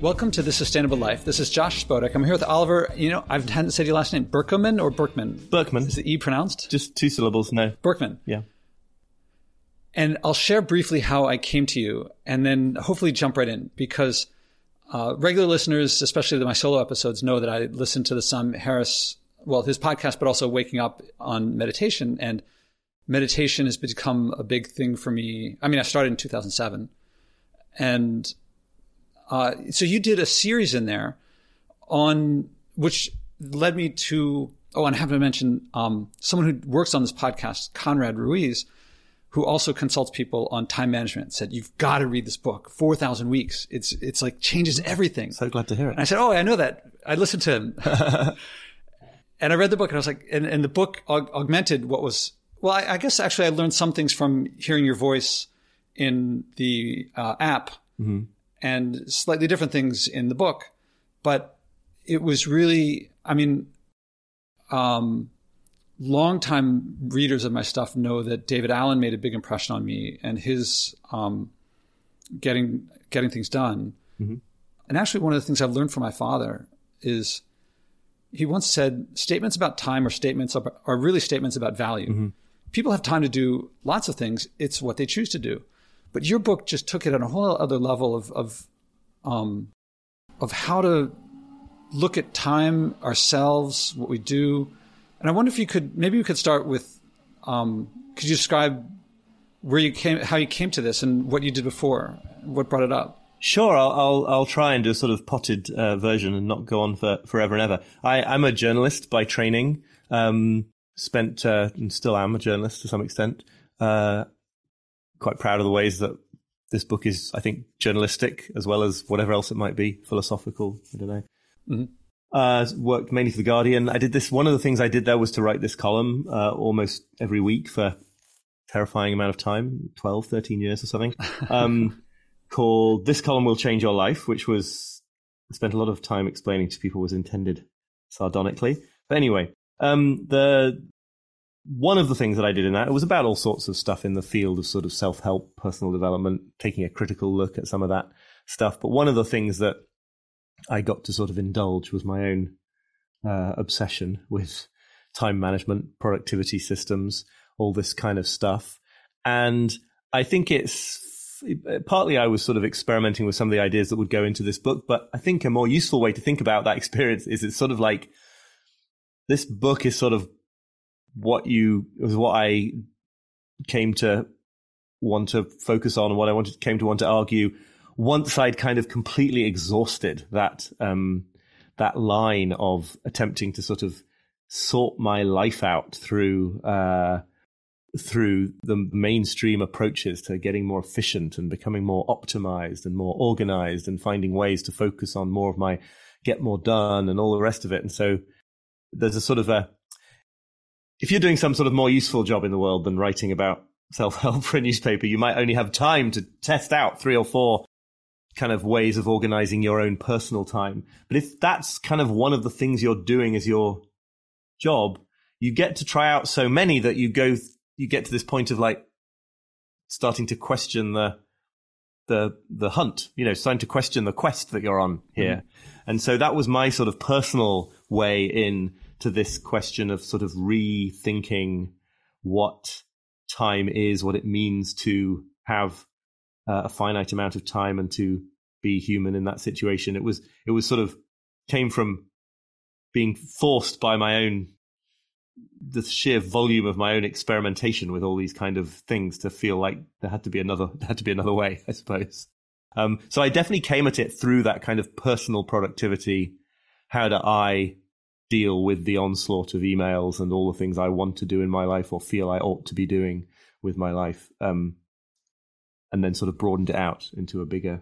Welcome to The Sustainable Life. This is Josh Spodek. I'm here with Oliver. You know, I hadn't said your last name. Burkeman or Burkeman? Burkeman. Is the E pronounced? Just two syllables, no. Burkeman. Yeah. And I'll share briefly how I came to you and then hopefully jump right in because uh, regular listeners, especially my solo episodes, know that I listen to the Sam Harris, well, his podcast, but also Waking Up on meditation. And meditation has become a big thing for me. I mean, I started in 2007. And uh, so you did a series in there on which led me to, oh, and I have to mention um, someone who works on this podcast, Conrad Ruiz who also consults people on time management, said, You've got to read this book, 4,000 Weeks. It's, it's like changes everything. So glad to hear it. And I said, Oh, I know that. I listened to him. and I read the book and I was like, and, and the book aug- augmented what was, well, I, I, guess actually I learned some things from hearing your voice in the uh, app mm-hmm. And slightly different things in the book. But it was really, I mean, um, longtime readers of my stuff know that David Allen made a big impression on me and his um, getting getting things done. Mm-hmm. And actually, one of the things I've learned from my father is he once said statements about time or statements are, are really statements about value. Mm-hmm. People have time to do lots of things. It's what they choose to do. But your book just took it on a whole other level of of um, of how to look at time, ourselves, what we do, and I wonder if you could maybe you could start with um, could you describe where you came, how you came to this, and what you did before, what brought it up? Sure, I'll I'll, I'll try and do a sort of potted uh, version and not go on for forever and ever. I, I'm a journalist by training. Um, spent uh, and still am a journalist to some extent. Uh, quite proud of the ways that this book is, I think, journalistic as well as whatever else it might be, philosophical. I don't know. Mm-hmm. Uh, worked mainly for the Guardian. I did this. One of the things I did there was to write this column uh, almost every week for terrifying amount of time 12 13 years or something um, called this column will change your life which was I spent a lot of time explaining to people was intended sardonically but anyway um, the one of the things that I did in that it was about all sorts of stuff in the field of sort of self-help personal development taking a critical look at some of that stuff but one of the things that I got to sort of indulge was my own uh, obsession with time management, productivity systems, all this kind of stuff. And I think it's partly I was sort of experimenting with some of the ideas that would go into this book, but I think a more useful way to think about that experience is it's sort of like this book is sort of what you was what I came to want to focus on and what I wanted came to want to argue once I'd kind of completely exhausted that um, that line of attempting to sort of sort my life out through uh, through the mainstream approaches to getting more efficient and becoming more optimized and more organized and finding ways to focus on more of my get more done and all the rest of it. And so there's a sort of a if you're doing some sort of more useful job in the world than writing about self help for a newspaper, you might only have time to test out three or four kind of ways of organizing your own personal time. But if that's kind of one of the things you're doing as your job, you get to try out so many that you go, you get to this point of like starting to question the, the, the hunt, you know, starting to question the quest that you're on here. Mm-hmm. And so that was my sort of personal way in to this question of sort of rethinking what time is, what it means to have uh, a finite amount of time and to be human in that situation. It was it was sort of came from being forced by my own the sheer volume of my own experimentation with all these kind of things to feel like there had to be another there had to be another way, I suppose. Um, so I definitely came at it through that kind of personal productivity. How do I deal with the onslaught of emails and all the things I want to do in my life or feel I ought to be doing with my life? Um, and then sort of broadened it out into a bigger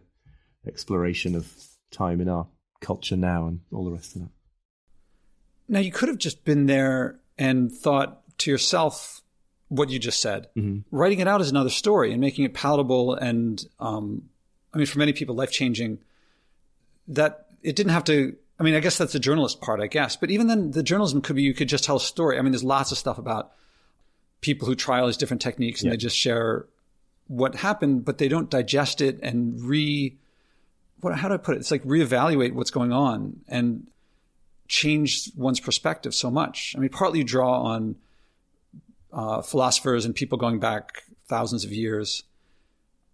exploration of time in our culture now and all the rest of that. Now, you could have just been there and thought to yourself what you just said. Mm-hmm. Writing it out is another story and making it palatable and, um, I mean, for many people, life changing. That it didn't have to. I mean, I guess that's the journalist part, I guess. But even then, the journalism could be you could just tell a story. I mean, there's lots of stuff about people who try all these different techniques and yeah. they just share what happened, but they don't digest it and re what, how do I put it? It's like reevaluate what's going on and change one's perspective so much. I mean, partly you draw on uh, philosophers and people going back thousands of years,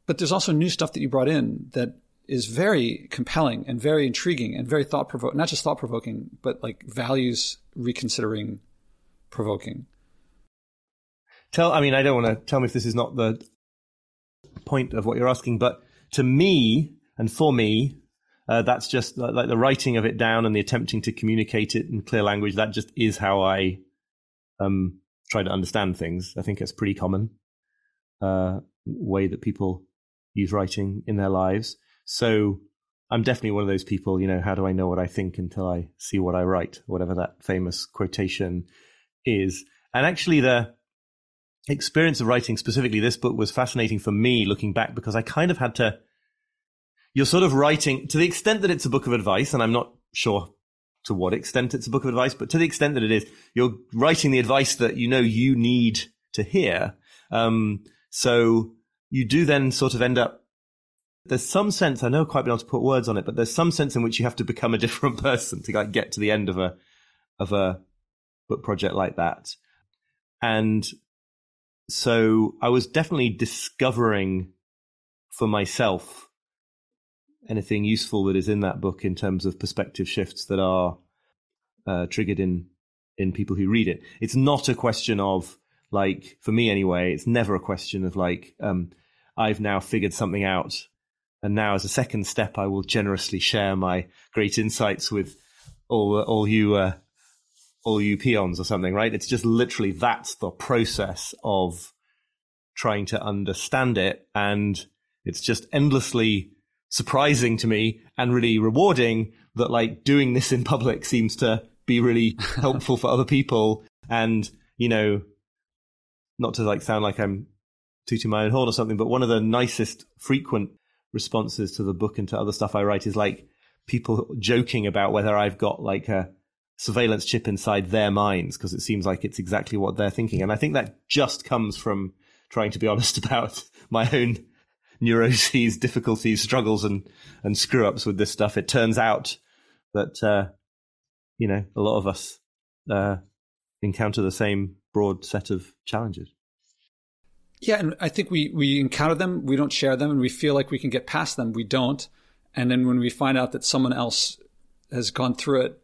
but there's also new stuff that you brought in that is very compelling and very intriguing and very thought provoking, not just thought provoking, but like values reconsidering provoking. Tell, I mean, I don't want to tell me if this is not the point of what you're asking, but to me and for me, uh, that's just like, the writing of it down and the attempting to communicate it in clear language. That just is how I um, try to understand things. I think it's pretty common uh, way that people use writing in their lives. So I'm definitely one of those people. You know, how do I know what I think until I see what I write? Whatever that famous quotation is. And actually, the experience of writing specifically this book was fascinating for me looking back because I kind of had to. You're sort of writing to the extent that it's a book of advice, and I'm not sure to what extent it's a book of advice, but to the extent that it is, you're writing the advice that you know you need to hear. Um, so you do then sort of end up. There's some sense I know quite be able to put words on it, but there's some sense in which you have to become a different person to like get to the end of a of a book project like that. And so I was definitely discovering for myself anything useful that is in that book in terms of perspective shifts that are uh, triggered in in people who read it. It's not a question of like for me anyway. It's never a question of like um, I've now figured something out, and now as a second step, I will generously share my great insights with all all you uh, all you peons or something, right? It's just literally that's the process of trying to understand it. And it's just endlessly surprising to me and really rewarding that like doing this in public seems to be really helpful for other people. And, you know, not to like sound like I'm tooting my own horn or something, but one of the nicest frequent responses to the book and to other stuff I write is like people joking about whether I've got like a surveillance chip inside their minds because it seems like it's exactly what they're thinking. And I think that just comes from trying to be honest about my own neuroses, difficulties, struggles, and and screw ups with this stuff. It turns out that uh, you know a lot of us uh, encounter the same broad set of challenges. Yeah, and I think we we encounter them, we don't share them, and we feel like we can get past them. We don't, and then when we find out that someone else has gone through it,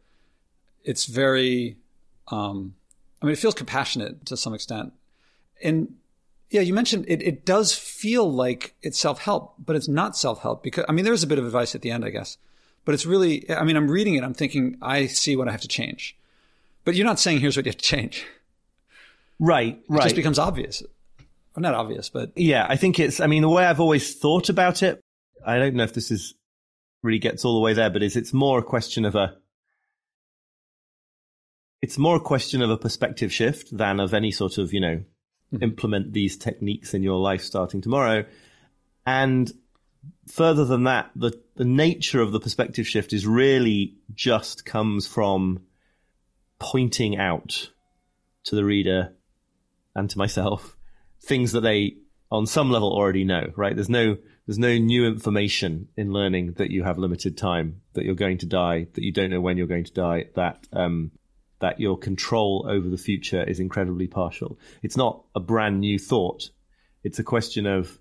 it's very, um, I mean, it feels compassionate to some extent. And yeah, you mentioned it, it does feel like it's self help, but it's not self help because, I mean, there's a bit of advice at the end, I guess, but it's really, I mean, I'm reading it, I'm thinking, I see what I have to change. But you're not saying here's what you have to change. Right, right. It just becomes obvious. Well, not obvious, but. Yeah, I think it's, I mean, the way I've always thought about it, I don't know if this is really gets all the way there, but is it's more a question of a, it's more a question of a perspective shift than of any sort of, you know, mm-hmm. implement these techniques in your life starting tomorrow. And further than that, the, the nature of the perspective shift is really just comes from pointing out to the reader and to myself things that they on some level already know, right? There's no there's no new information in learning that you have limited time, that you're going to die, that you don't know when you're going to die, that um, that your control over the future is incredibly partial. It's not a brand new thought. It's a question of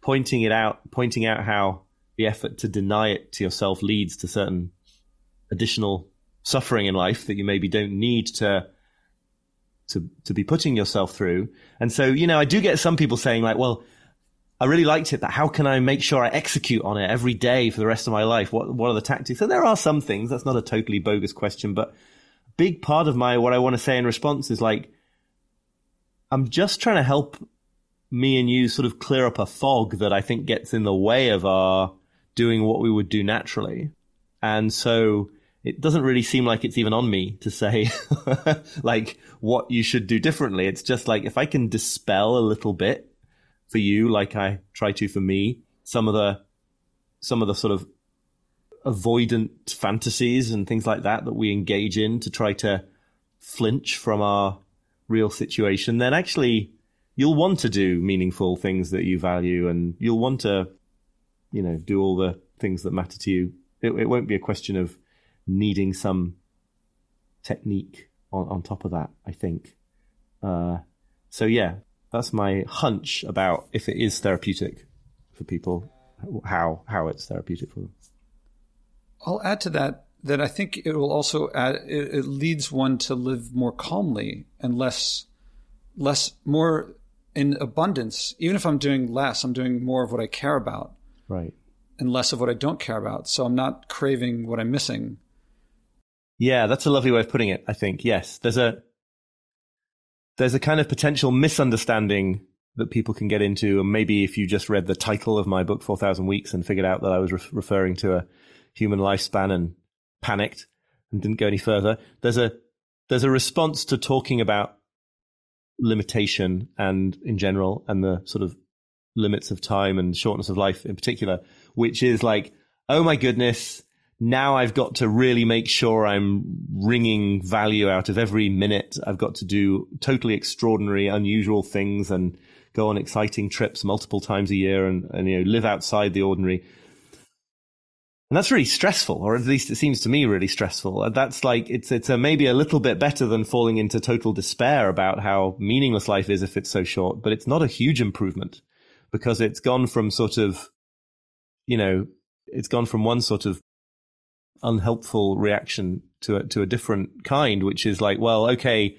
pointing it out, pointing out how the effort to deny it to yourself leads to certain additional suffering in life that you maybe don't need to to to be putting yourself through. And so, you know, I do get some people saying like, well, I really liked it, but how can I make sure I execute on it every day for the rest of my life? What what are the tactics? And there are some things. That's not a totally bogus question, but a big part of my what I want to say in response is like I'm just trying to help me and you sort of clear up a fog that I think gets in the way of our doing what we would do naturally. And so it doesn't really seem like it's even on me to say like what you should do differently. It's just like if I can dispel a little bit for you, like I try to for me, some of the some of the sort of avoidant fantasies and things like that that we engage in to try to flinch from our real situation, then actually you'll want to do meaningful things that you value and you'll want to you know, do all the things that matter to you. It, it won't be a question of needing some technique on, on top of that, I think. Uh, so yeah, that's my hunch about if it is therapeutic for people, how how it's therapeutic for them. I'll add to that that I think it will also add it, it leads one to live more calmly and less less more in abundance. Even if I'm doing less, I'm doing more of what I care about. Right. And less of what I don't care about. So I'm not craving what I'm missing. Yeah, that's a lovely way of putting it, I think. Yes. There's a there's a kind of potential misunderstanding that people can get into and maybe if you just read the title of my book 4000 weeks and figured out that I was re- referring to a human lifespan and panicked and didn't go any further. There's a there's a response to talking about limitation and in general and the sort of limits of time and shortness of life in particular, which is like, oh my goodness, now I've got to really make sure I'm wringing value out of every minute. I've got to do totally extraordinary, unusual things and go on exciting trips multiple times a year and, and you know, live outside the ordinary. And that's really stressful, or at least it seems to me really stressful. Uh, that's like, it's, it's a, maybe a little bit better than falling into total despair about how meaningless life is if it's so short, but it's not a huge improvement because it's gone from sort of, you know, it's gone from one sort of unhelpful reaction to a, to a different kind, which is like, well, okay,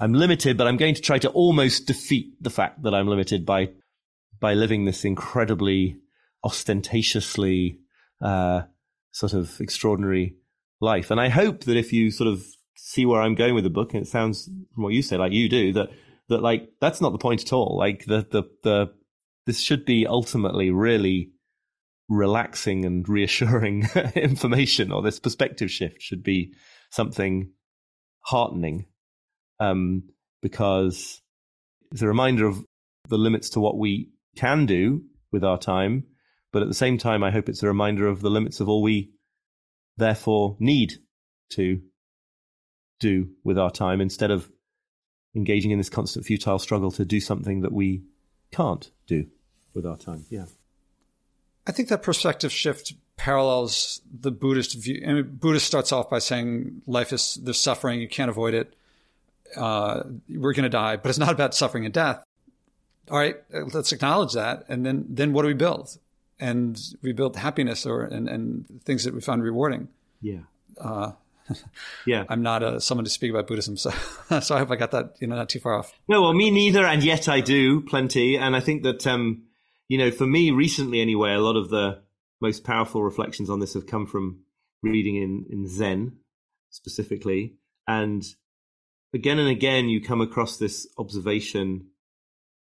I'm limited, but I'm going to try to almost defeat the fact that I'm limited by, by living this incredibly ostentatiously, uh, sort of extraordinary life. And I hope that if you sort of see where I'm going with the book, and it sounds from what you say, like you do, that, that like, that's not the point at all. Like the, the, the, this should be ultimately really relaxing and reassuring information or this perspective shift should be something heartening um, because it's a reminder of the limits to what we can do with our time but at the same time, I hope it's a reminder of the limits of all we therefore need to do with our time instead of engaging in this constant futile struggle to do something that we can't do with our time. Yeah. I think that perspective shift parallels the Buddhist view. I mean, Buddhist starts off by saying life is there's suffering, you can't avoid it. Uh, we're going to die, but it's not about suffering and death. All right, let's acknowledge that, and then then what do we build? and we build happiness or and, and things that we found rewarding. Yeah. Uh, yeah. I'm not a, someone to speak about Buddhism, so so I hope I got that you know not too far off. No, well, me neither, and yet I do plenty, and I think that um, you know, for me recently anyway, a lot of the most powerful reflections on this have come from reading in in Zen specifically, and again and again you come across this observation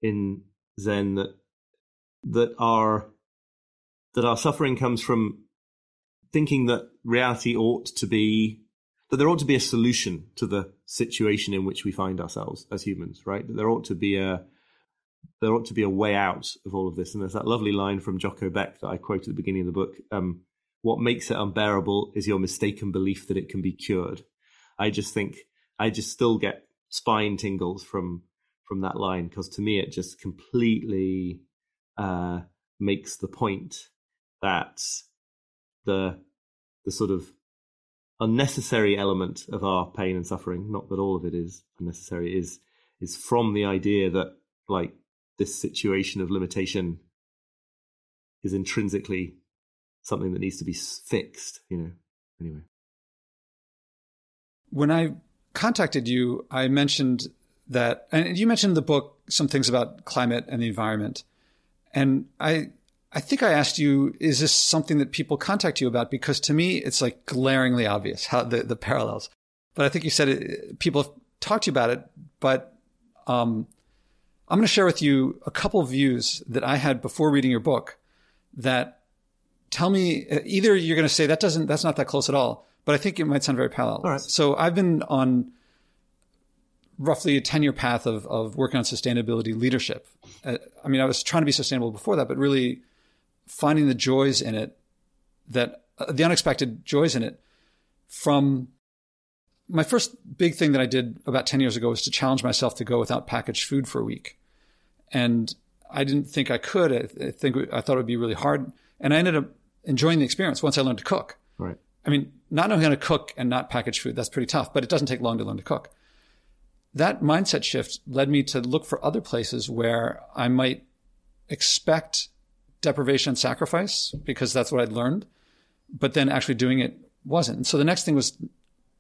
in Zen that that our that our suffering comes from thinking that reality ought to be that there ought to be a solution to the situation in which we find ourselves as humans, right? That there ought to be a there ought to be a way out of all of this. And there's that lovely line from Joko Beck that I quote at the beginning of the book. Um, what makes it unbearable is your mistaken belief that it can be cured. I just think I just still get spine tingles from from that line because to me it just completely uh, makes the point that the the sort of unnecessary element of our pain and suffering, not that all of it is unnecessary, is is from the idea that like this situation of limitation is intrinsically something that needs to be fixed, you know. Anyway. When I contacted you, I mentioned that and you mentioned in the book some things about climate and the environment. And I I think I asked you, is this something that people contact you about? Because to me, it's like glaringly obvious how the, the parallels. But I think you said it, people have talked to you about it. But um, I'm going to share with you a couple of views that I had before reading your book that tell me either you're going to say that doesn't, that's not that close at all, but I think it might sound very parallel. All right. So I've been on roughly a 10 year path of, of working on sustainability leadership. Uh, I mean, I was trying to be sustainable before that, but really finding the joys in it that uh, the unexpected joys in it from my first big thing that I did about 10 years ago was to challenge myself to go without packaged food for a week. And I didn't think I could. I, I think I thought it would be really hard. And I ended up enjoying the experience once I learned to cook. Right. I mean, not knowing how to cook and not package food, that's pretty tough, but it doesn't take long to learn to cook. That mindset shift led me to look for other places where I might expect deprivation and sacrifice because that's what I'd learned, but then actually doing it wasn't. And so the next thing was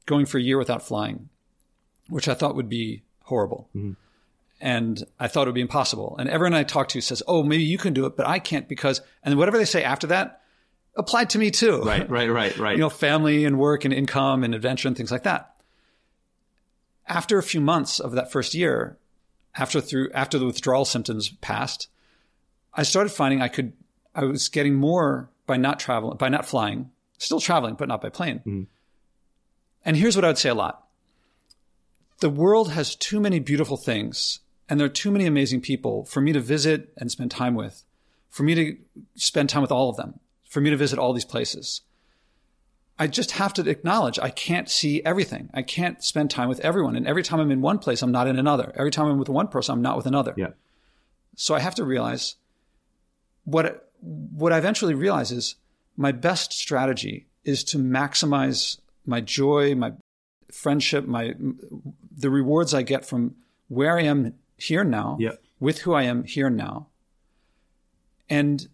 going for a year without flying, which I thought would be horrible. Mm-hmm. And I thought it would be impossible. And everyone I talk to says, Oh, maybe you can do it, but I can't because, and whatever they say after that applied to me too. Right, right, right, right. you know, family and work and income and adventure and things like that. After a few months of that first year, after through, after the withdrawal symptoms passed, I started finding I could, I was getting more by not traveling, by not flying, still traveling, but not by plane. Mm-hmm. And here's what I would say a lot. The world has too many beautiful things and there are too many amazing people for me to visit and spend time with, for me to spend time with all of them, for me to visit all these places. I just have to acknowledge I can't see everything. I can't spend time with everyone. And every time I'm in one place, I'm not in another. Every time I'm with one person, I'm not with another. Yeah. So I have to realize what what I eventually realize is my best strategy is to maximize my joy, my friendship, my the rewards I get from where I am here now, with who I am here now. And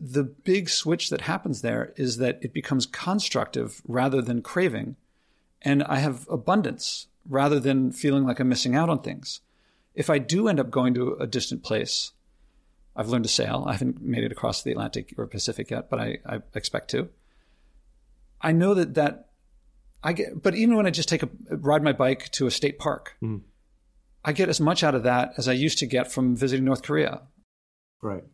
the big switch that happens there is that it becomes constructive rather than craving. And I have abundance rather than feeling like I'm missing out on things. If I do end up going to a distant place, I've learned to sail. I haven't made it across the Atlantic or Pacific yet, but I, I expect to. I know that that I get, but even when I just take a ride my bike to a state park, mm. I get as much out of that as I used to get from visiting North Korea. Right.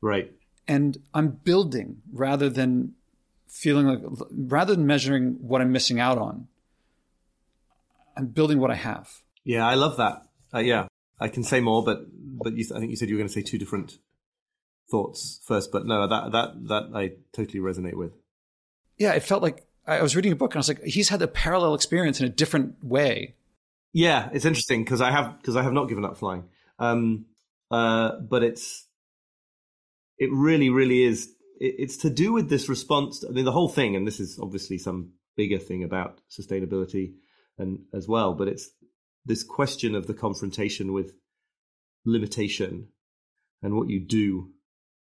Right. And I'm building rather than feeling like, rather than measuring what I'm missing out on, I'm building what I have. Yeah, I love that. Uh, yeah, I can say more, but but you, I think you said you were going to say two different thoughts first. But no, that that that I totally resonate with. Yeah, it felt like I was reading a book and I was like, he's had a parallel experience in a different way. Yeah, it's interesting because I have because I have not given up flying. Um, uh, but it's it really, really is. It, it's to do with this response. To, I mean, the whole thing, and this is obviously some bigger thing about sustainability and as well. But it's this question of the confrontation with limitation and what you do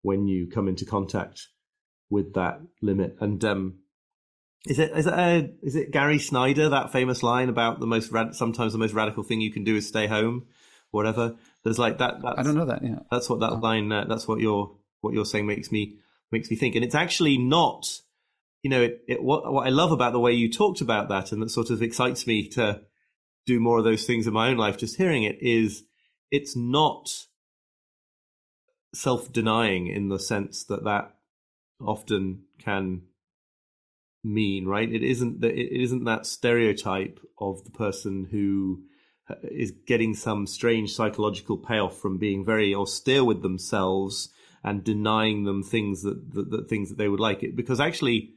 when you come into contact with that limit. And um, is it is it uh, is it Gary Snyder that famous line about the most rad- sometimes the most radical thing you can do is stay home, whatever. There's like that. I don't know that. Yeah, that's what that oh. line. Uh, that's what you're what you're saying makes me makes me think, and it's actually not. You know, it, it what what I love about the way you talked about that, and that sort of excites me to do more of those things in my own life. Just hearing it is, it's not self denying in the sense that that often can mean, right? It isn't that it isn't that stereotype of the person who uh, getting some strange psychological payoff from being very austere with themselves and denying them things that, that, that things that they would like it because actually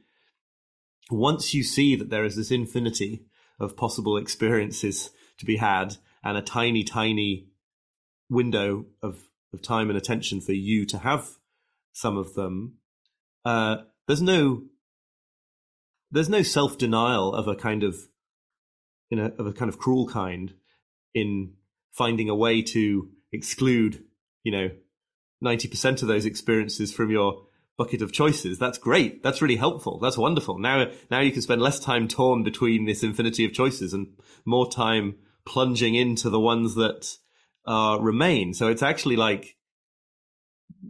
once you see that there is this infinity of possible experiences to be had and a tiny tiny window of of time and attention for you to have some of them uh, there's no there's no self denial of a kind of in a, of a kind of cruel kind in finding a way to exclude you know 90% of those experiences from your bucket of choices. That's great. That's really helpful. That's wonderful. Now now you can spend less time torn between this infinity of choices and more time plunging into the ones that uh, remain. So it's actually like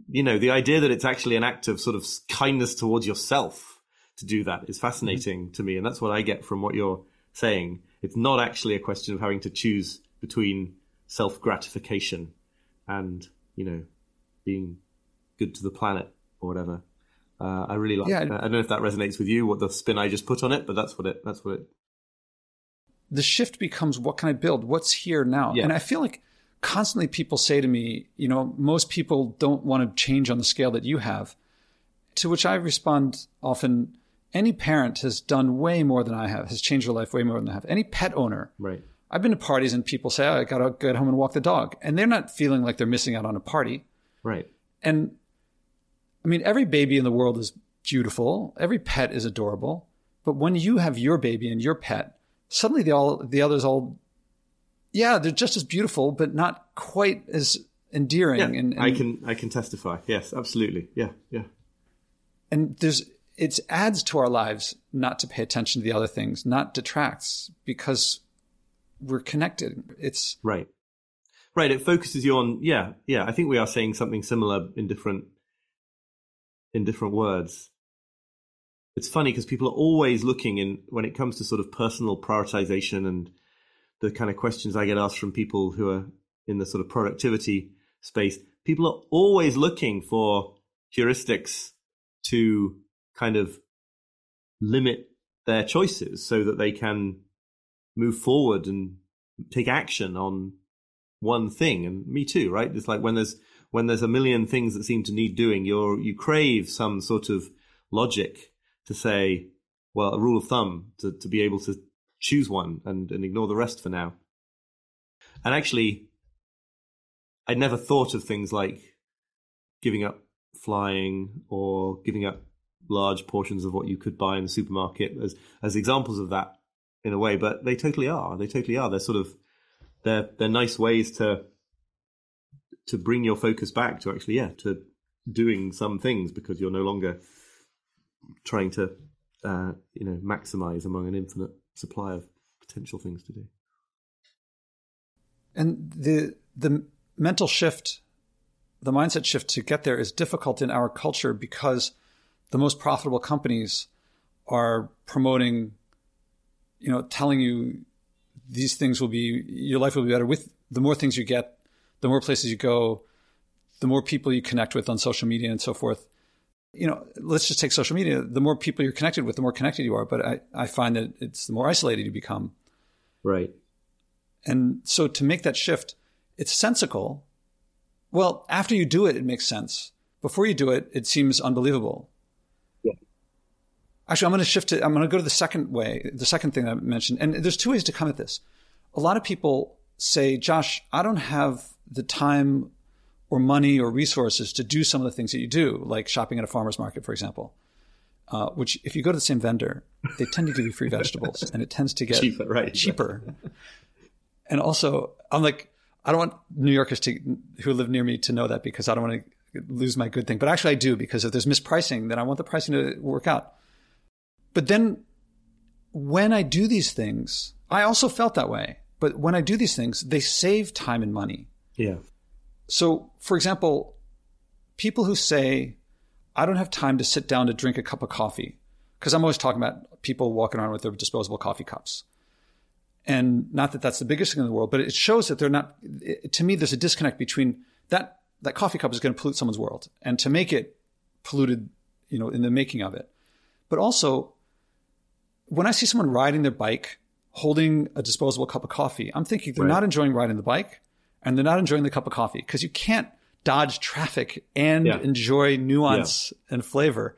you know the idea that it's actually an act of sort of kindness towards yourself to do that is fascinating mm-hmm. to me. And that's what I get from what you're saying. It's not actually a question of having to choose between self gratification and, you know, being good to the planet or whatever. Uh, I really like. Yeah, that. I don't know if that resonates with you. What the spin I just put on it, but that's what it. That's what it. The shift becomes what can I build? What's here now? Yeah. And I feel like constantly people say to me, you know, most people don't want to change on the scale that you have. To which I respond often, any parent has done way more than I have, has changed their life way more than I have. Any pet owner. Right. I've been to parties and people say, oh, I got to get home and walk the dog. And they're not feeling like they're missing out on a party. Right. And I mean, every baby in the world is beautiful. Every pet is adorable. But when you have your baby and your pet, suddenly the all the others all, yeah, they're just as beautiful, but not quite as endearing. Yeah, and, and I can I can testify. Yes, absolutely. Yeah, yeah. and there's it adds to our lives not to pay attention to the other things, not detracts because we're connected. It's Right. Right. It focuses you on yeah, yeah. I think we are saying something similar in different in different words. It's funny because people are always looking in when it comes to sort of personal prioritization and the kind of questions I get asked from people who are in the sort of productivity space. People are always looking for heuristics to kind of limit their choices so that they can move forward and take action on one thing. And me too right? It's like when there's when there's a million things that seem to need doing you're you crave some sort of logic to say well a rule of thumb to, to be able to choose one and, and ignore the rest for now. And actually i'd never thought of things like giving up flying or giving up large portions of what you could buy in the supermarket as as examples of that in a way but they totally are. They totally are. They're sort of they're they're nice ways to to bring your focus back to actually yeah to doing some things because you're no longer trying to uh, you know maximize among an infinite supply of potential things to do. And the the mental shift, the mindset shift to get there is difficult in our culture because the most profitable companies are promoting, you know, telling you these things will be your life will be better with the more things you get, the more places you go, the more people you connect with on social media and so forth. You know, let's just take social media. The more people you're connected with, the more connected you are. But I, I find that it's the more isolated you become. right And so to make that shift, it's sensical. Well, after you do it, it makes sense. Before you do it, it seems unbelievable. Actually, I'm going to shift it. I'm going to go to the second way, the second thing that I mentioned. And there's two ways to come at this. A lot of people say, Josh, I don't have the time or money or resources to do some of the things that you do, like shopping at a farmer's market, for example. Uh, which, if you go to the same vendor, they tend to give you free vegetables, and it tends to get Cheaper, right. cheaper. and also, I'm like, I don't want New Yorkers to who live near me to know that because I don't want to lose my good thing. But actually, I do because if there's mispricing, then I want the pricing to work out. But then, when I do these things, I also felt that way. But when I do these things, they save time and money. yeah So, for example, people who say, I don't have time to sit down to drink a cup of coffee, because I'm always talking about people walking around with their disposable coffee cups. And not that that's the biggest thing in the world, but it shows that they're not, it, to me, there's a disconnect between that, that coffee cup is going to pollute someone's world and to make it polluted, you know, in the making of it. But also, when I see someone riding their bike holding a disposable cup of coffee, I'm thinking they're Right. not enjoying riding the bike and they're not enjoying the cup of coffee because you can't dodge traffic and Yeah. enjoy nuance and flavor.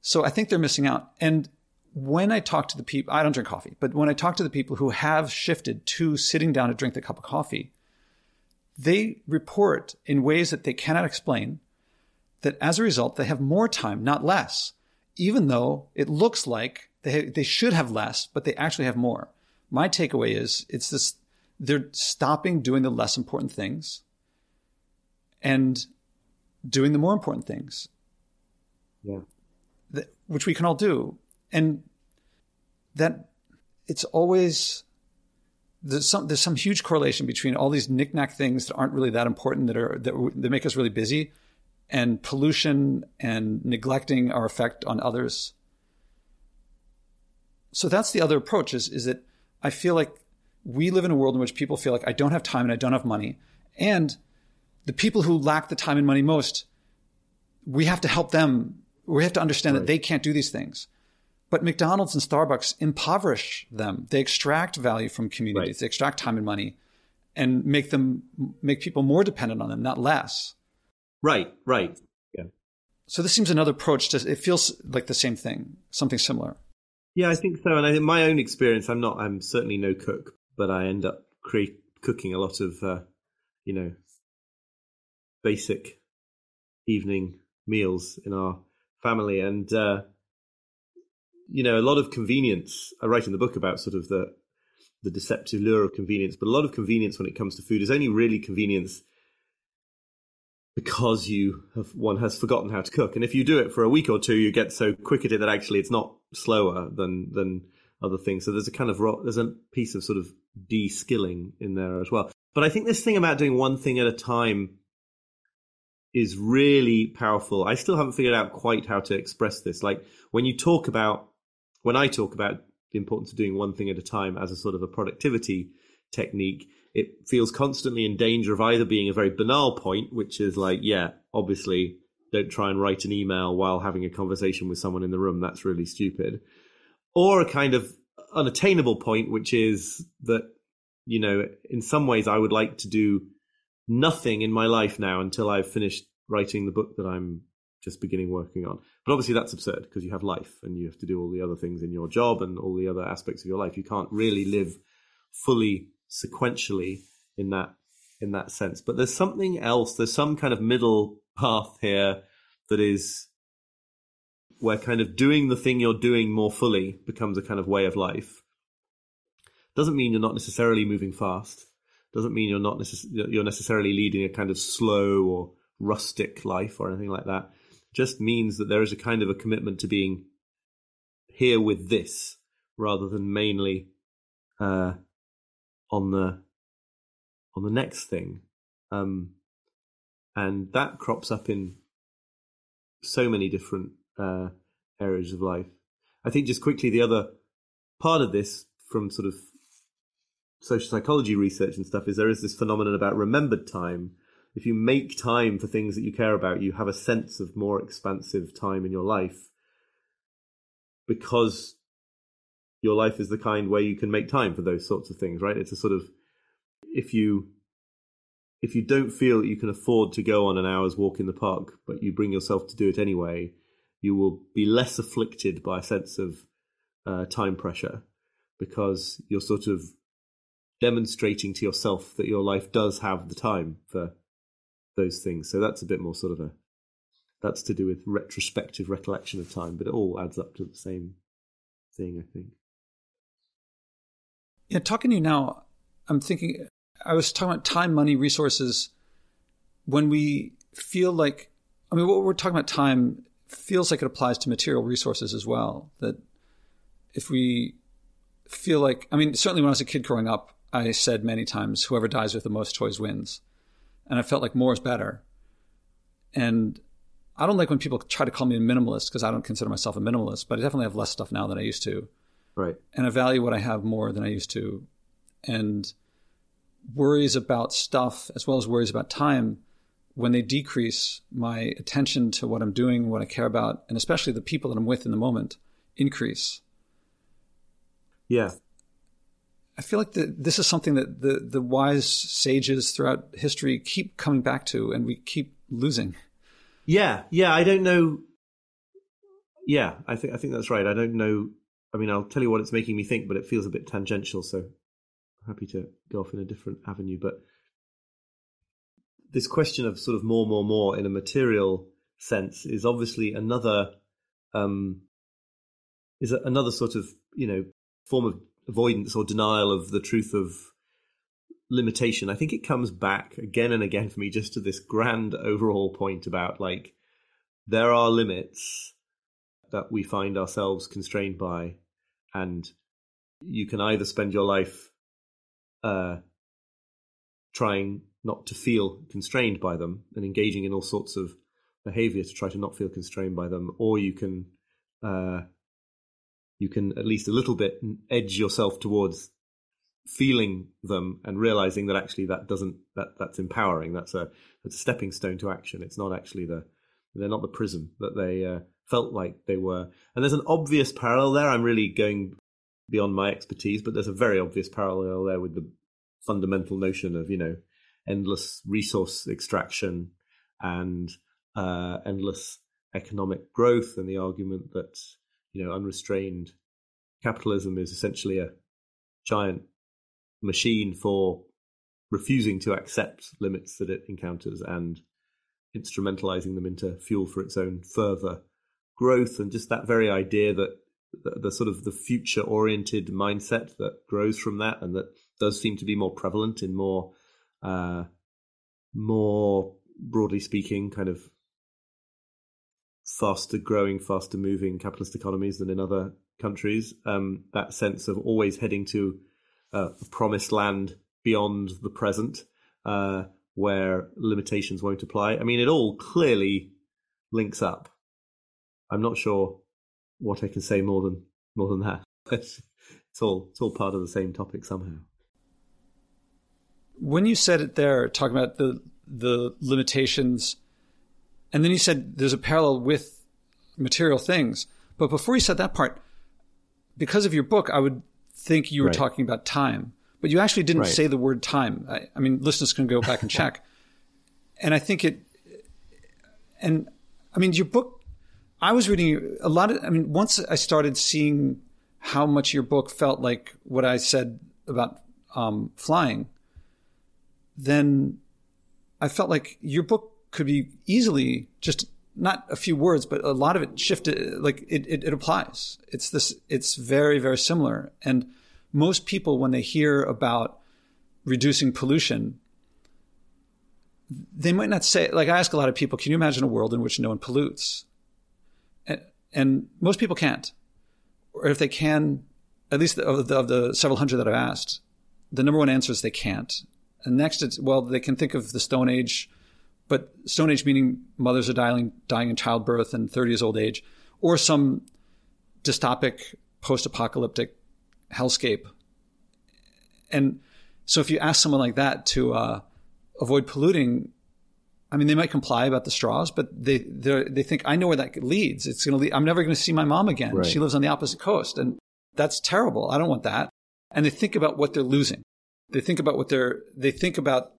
So I think they're missing out. And when I talk to the people, I don't drink coffee, but when I talk to the people who have shifted to sitting down to drink the cup of coffee, they report in ways that they cannot explain that as a result, they have more time, not less, even though it looks like they, they should have less, but they actually have more. My takeaway is it's this they're stopping doing the less important things and doing the more important things, yeah that, which we can all do. And that it's always there's some there's some huge correlation between all these knickknack things that aren't really that important that are that, that make us really busy and pollution and neglecting our effect on others. So that's the other approach is is that I feel like we live in a world in which people feel like I don't have time and I don't have money. And the people who lack the time and money most, we have to help them. We have to understand that they can't do these things. But McDonald's and Starbucks impoverish them. They extract value from communities. Right. They extract time and money and make them make people more dependent on them, not less. right right yeah So this seems another approach to it feels like the same thing, something similar. Yeah, I think so. And I, in my own experience, I'm not. I'm certainly no cook, but I end up create, cooking a lot of, uh, you know, basic evening meals in our family, and uh, you know, a lot of convenience. I write in the book about sort of the the deceptive lure of convenience, but a lot of convenience when it comes to food is only really convenience because you have one has forgotten how to cook. And if you do it for a week or two, you get so quick at it that actually it's not slower than than other things. So there's a kind of there's a piece of sort of de-skilling in there as well. But I think this thing about doing one thing at a time is really powerful. I still haven't figured out quite how to express this. Like when you talk about when I talk about the importance of doing one thing at a time as a sort of a productivity technique, it feels constantly in danger of either being a very banal point, which is like, yeah, obviously don't try and write an email while having a conversation with someone in the room. That's really stupid. Or a kind of unattainable point, which is that, you know, in some ways I would like to do nothing in my life now until I've finished writing the book that I'm just beginning working on. But obviously that's absurd because you have life and you have to do all the other things in your job and all the other aspects of your life. You can't really live fully sequentially in that in that sense. But there's something else. There's some kind of middle path here that is where kind of doing the thing you're doing more fully becomes a kind of way of life. Doesn't mean you're not necessarily moving fast. Doesn't mean you're not necess- you're necessarily leading a kind of slow or rustic life or anything like that. Just means that there is a kind of a commitment to being here with this rather than mainly uh, on the on the next thing, um, and that crops up in so many different uh, areas of life. I think just quickly the other part of this from sort of social psychology research and stuff is there is this phenomenon about remembered time. If you make time for things that you care about, you have a sense of more expansive time in your life because your life is the kind where you can make time for those sorts of things, right? It's a sort of if you if you don't feel that you can afford to go on an hour's walk in the park, but you bring yourself to do it anyway, you will be less afflicted by a sense of uh, time pressure because you're sort of demonstrating to yourself that your life does have the time for those things. So that's a bit more sort of a that's to do with retrospective recollection of time, but it all adds up to the same thing, I think. Yeah, talking to you now, I'm thinking, I was talking about time, money, resources. When we feel like, I mean, what we're talking about time feels like it applies to material resources as well. That if we feel like, I mean, certainly when I was a kid growing up, I said many times, whoever dies with the most toys wins. And I felt like more is better. And I don't like when people try to call me a minimalist because I don't consider myself a minimalist, but I definitely have less stuff now than I used to. Right. And I value what I have more than I used to. And worries about stuff as well as worries about time, when they decrease, my attention to what I'm doing, what I care about, and especially the people that I'm with in the moment increase. Yeah. I feel like the, this is something that the, the wise sages throughout history keep coming back to and we keep losing. Yeah, yeah, I don't know. Yeah, I think I think that's right. I don't know I mean, I'll tell you what it's making me think, but it feels a bit tangential, so I'm happy to go off in a different avenue. But this question of sort of more, more, more in a material sense is obviously another um, is another sort of you know form of avoidance or denial of the truth of limitation. I think it comes back again and again for me just to this grand overall point about like there are limits that we find ourselves constrained by, and you can either spend your life uh, trying not to feel constrained by them and engaging in all sorts of behavior to try to not feel constrained by them, or you can uh, you can at least a little bit edge yourself towards feeling them and realizing that actually that doesn't that that's empowering. That's a that's a stepping stone to action. It's not actually the they're not the prison that they uh, felt like they were. And there's an obvious parallel there. I'm really going beyond my expertise, but there's a very obvious parallel there with the fundamental notion of, you know, endless resource extraction and uh, endless economic growth and the argument that, you know, unrestrained capitalism is essentially a giant machine for refusing to accept limits that it encounters and instrumentalizing them into fuel for its own further growth, and just that very idea that the, the sort of the future oriented mindset that grows from that, and that does seem to be more prevalent in more uh, more broadly speaking, kind of faster growing, faster moving capitalist economies than in other countries. Um, that sense of always heading to uh, a promised land beyond the present, uh, where limitations won't apply. I mean, it all clearly links up. I'm not sure what I can say more than more than that. it's all it's all part of the same topic somehow. When you said it there, talking about the the limitations, and then you said there's a parallel with material things. But before you said that part, because of your book, I would think you were right. talking about time, but you actually didn't right. say the word time. I, I mean, listeners can go back and check. and I think it, and I mean, your book, I was reading a lot of, I mean, once I started seeing how much your book felt like what I said about um, flying, then I felt like your book could be easily just not a few words, but a lot of it shifted. Like it, it, it applies. It's this. It's very, very similar. And most people, when they hear about reducing pollution, they might not say. Like I ask a lot of people, can you imagine a world in which no one pollutes? And, most people can't. Or if they can, at least of the, of the several hundred that I've asked, the number one answer is they can't. And next, it's well, they can think of the Stone Age but Stone Age meaning mothers are dying, dying in childbirth and 30 years old age, or some dystopic post apocalyptic hellscape. And so if you ask someone like that to uh, avoid polluting, I mean, they might comply about the straws, but they they think I know where that leads. It's going to lead. I'm never going to see my mom again. Right. She lives on the opposite coast, and that's terrible. I don't want that. And they think about what they're losing. They think about what they're. They think about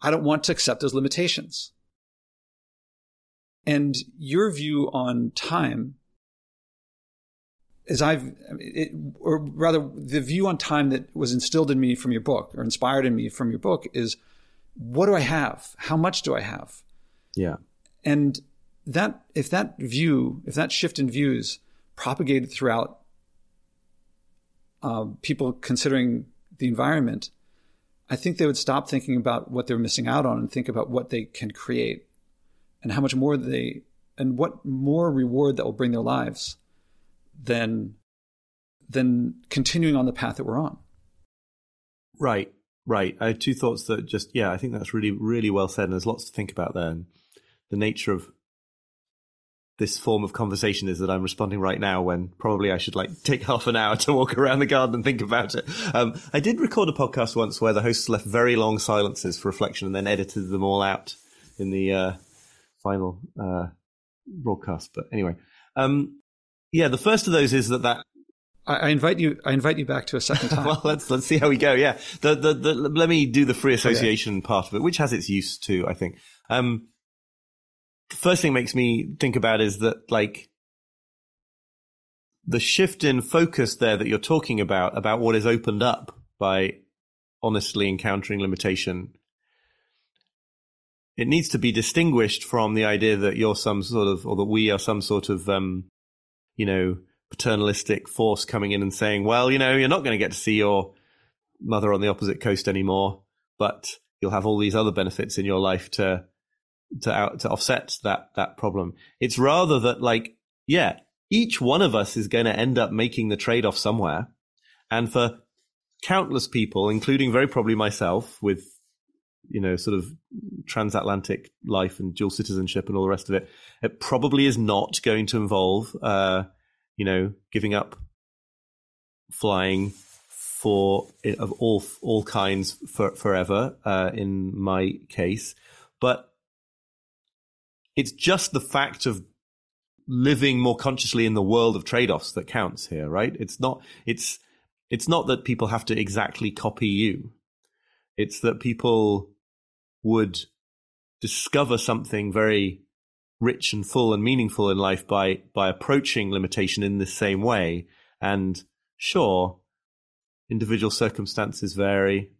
I don't want to accept those limitations. And your view on time is I've, it, or rather, the view on time that was instilled in me from your book or inspired in me from your book is what do I have? How much do I have? Yeah. And that, if that view, if that shift in views propagated throughout uh, people considering the environment, I think they would stop thinking about what they're missing out on and think about what they can create and how much more they and what more reward that will bring their lives than than continuing on the path that we're on. Right, right. I had two thoughts that just yeah, I think that's really really well said, and there's lots to think about there. And the nature of this form of conversation is that I'm responding right now when probably I should like take half an hour to walk around the garden and think about it. Um, I did record a podcast once where the hosts left very long silences for reflection and then edited them all out in the uh, final uh, broadcast. But anyway, um, yeah, the first of those is that that. I, invite you. I invite you back to a second time. well, let's let's see how we go. Yeah, the, the, the let me do the free association okay. part of it, which has its use too. I think. Um, the first thing makes me think about is that like the shift in focus there that you're talking about about what is opened up by honestly encountering limitation it needs to be distinguished from the idea that you're some sort of or that we are some sort of um you know paternalistic force coming in and saying well you know you're not going to get to see your mother on the opposite coast anymore but you'll have all these other benefits in your life to to out, to offset that that problem. It's rather that like yeah, each one of us is going to end up making the trade off somewhere, and for countless people, including very probably myself, with you know sort of transatlantic life and dual citizenship and all the rest of it, it probably is not going to involve uh, you know giving up flying for of all all kinds for, forever uh, in my case but it's just the fact of living more consciously in the world of trade-offs that counts here, right? It's not it's it's not that people have to exactly copy you. It's that people would discover something very rich and full and meaningful in life by by approaching limitation in the same way. And sure, individual circumstances vary.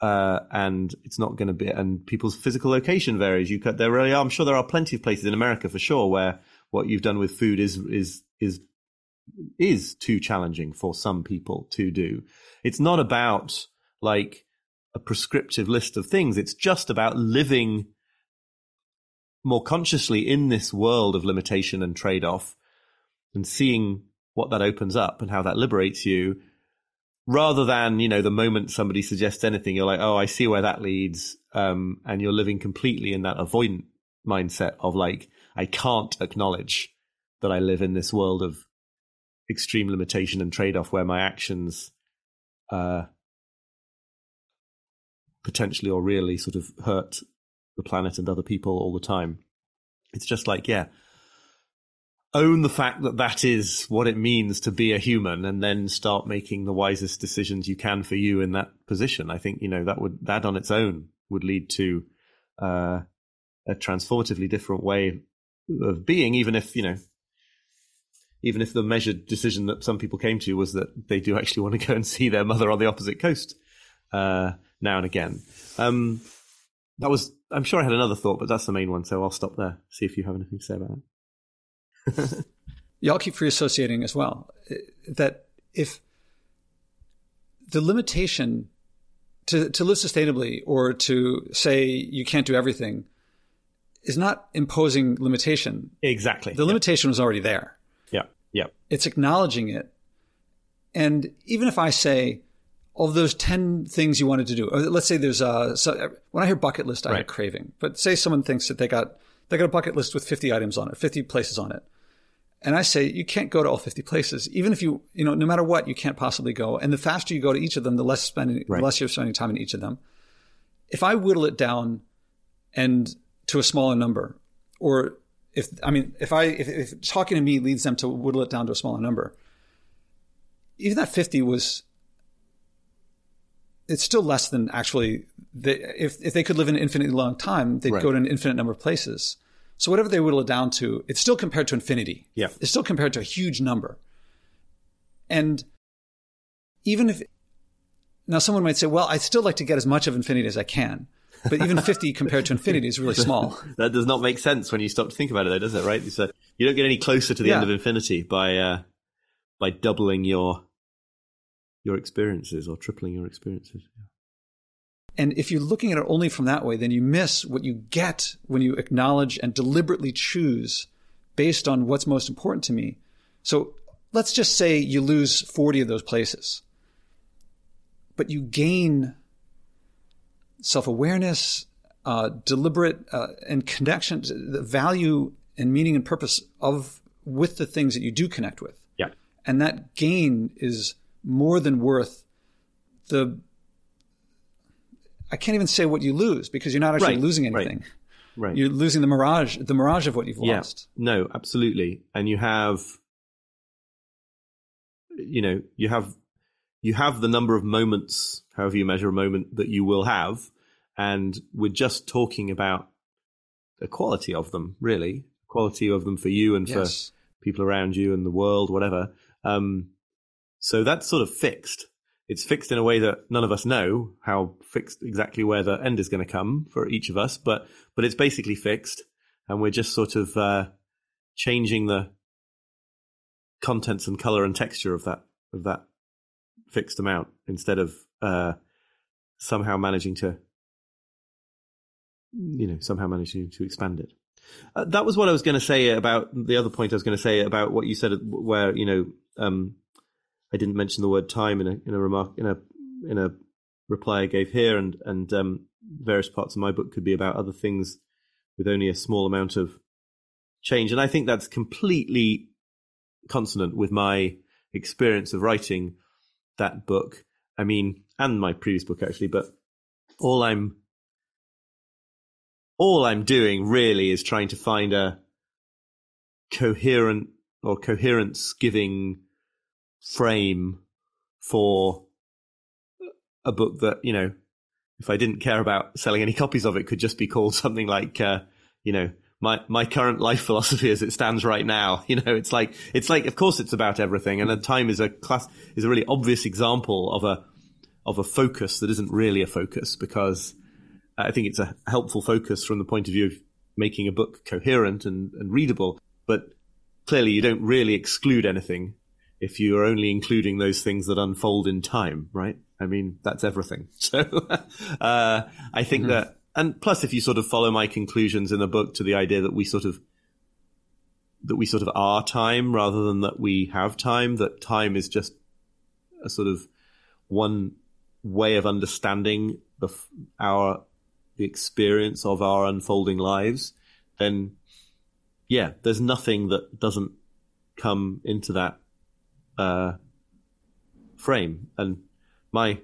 uh, and it's not going to be. And people's physical location varies. You there really are. I'm sure there are plenty of places in America for sure where what you've done with food is is is is too challenging for some people to do. It's not about like a prescriptive list of things. It's just about living more consciously in this world of limitation and trade off and seeing what that opens up and how that liberates you rather than, you know, the moment somebody suggests anything, you're like, oh, I see where that leads. Um, and you're living completely in that avoidant mindset of like, I can't acknowledge that I live in this world of extreme limitation and trade off where my actions uh, potentially or really sort of hurt the planet and other people all the time. It's just like, yeah, own the fact that that is what it means to be a human and then start making the wisest decisions you can for you in that position. I think, you know, that would, that on its own would lead to uh, a transformatively different way of being, even if, you know, even if the measured decision that some people came to was that they do actually want to go and see their mother on the opposite coast uh, now and again. Um, that was, I'm sure I had another thought, but that's the main one. So I'll stop there. See if you have anything to say about that. Y'all keep free associating as well. Eh, that if the limitation to, to live sustainably or to say you can't do everything is not imposing limitation. Exactly. The limitation was already there. Yeah. Yeah. It's acknowledging it. And even if I say, of those 10 things you wanted to do, uh, let's say there's a, so uh, when I hear bucket list, I right. get craving, but say someone thinks that they got, they got a bucket list with 50 items on it, 50 places on it. And I say, you can't go to all 50 places. Even if you, you know, no matter what, you can't possibly go. And the faster you go to each of them, the less spending, right. the less you're spending time in each of them. If I whittle it down and to a smaller number, or if, I mean, if I, if, if talking to me leads them to whittle it down to a smaller number, even that 50 was it's still less than actually if if they could live an infinitely long time, they'd right. go to an infinite number of places. So whatever they whittle it down to, it's still compared to infinity. Yeah. It's still compared to a huge number. And even if now someone might say, well, I'd still like to get as much of infinity as I can. But even 50 compared to infinity is really small. that does not make sense when you stop to think about it, though, does it? Right? So you don't get any closer to the yeah. end of infinity by uh, by doubling your your experiences or tripling your experiences. And if you're looking at it only from that way, then you miss what you get when you acknowledge and deliberately choose based on what's most important to me. So let's just say you lose 40 of those places, but you gain self awareness, uh, deliberate uh, and connection, the value and meaning and purpose of with the things that you do connect with. Yeah. And that gain is more than worth the I can't even say what you lose because you're not actually right, losing anything. Right, right. You're losing the mirage, the mirage of what you've yeah, lost. No, absolutely. And you have you know, you have you have the number of moments, however you measure a moment that you will have, and we're just talking about the quality of them, really. Quality of them for you and yes. for people around you and the world, whatever. Um, so that's sort of fixed. It's fixed in a way that none of us know how fixed exactly where the end is going to come for each of us, but but it's basically fixed, and we're just sort of uh, changing the contents and color and texture of that of that fixed amount instead of uh, somehow managing to you know somehow managing to expand it. Uh, that was what I was going to say about the other point I was going to say about what you said, where you know um, I didn't mention the word time in a in a remark in a in a reply I gave here, and and um, various parts of my book could be about other things with only a small amount of change, and I think that's completely consonant with my experience of writing that book. I mean, and my previous book actually, but all I'm all I'm doing really is trying to find a coherent or coherence giving frame for a book that you know if I didn't care about selling any copies of it could just be called something like uh, you know my my current life philosophy as it stands right now you know it's like it's like of course it's about everything and time is a class is a really obvious example of a of a focus that isn't really a focus because I think it's a helpful focus from the point of view of making a book coherent and, and readable. But clearly, you don't really exclude anything if you are only including those things that unfold in time, right? I mean, that's everything. So uh, I think mm-hmm. that, and plus, if you sort of follow my conclusions in the book to the idea that we sort of that we sort of are time rather than that we have time, that time is just a sort of one way of understanding the, our the experience of our unfolding lives, then yeah, there's nothing that doesn't come into that uh, frame. And my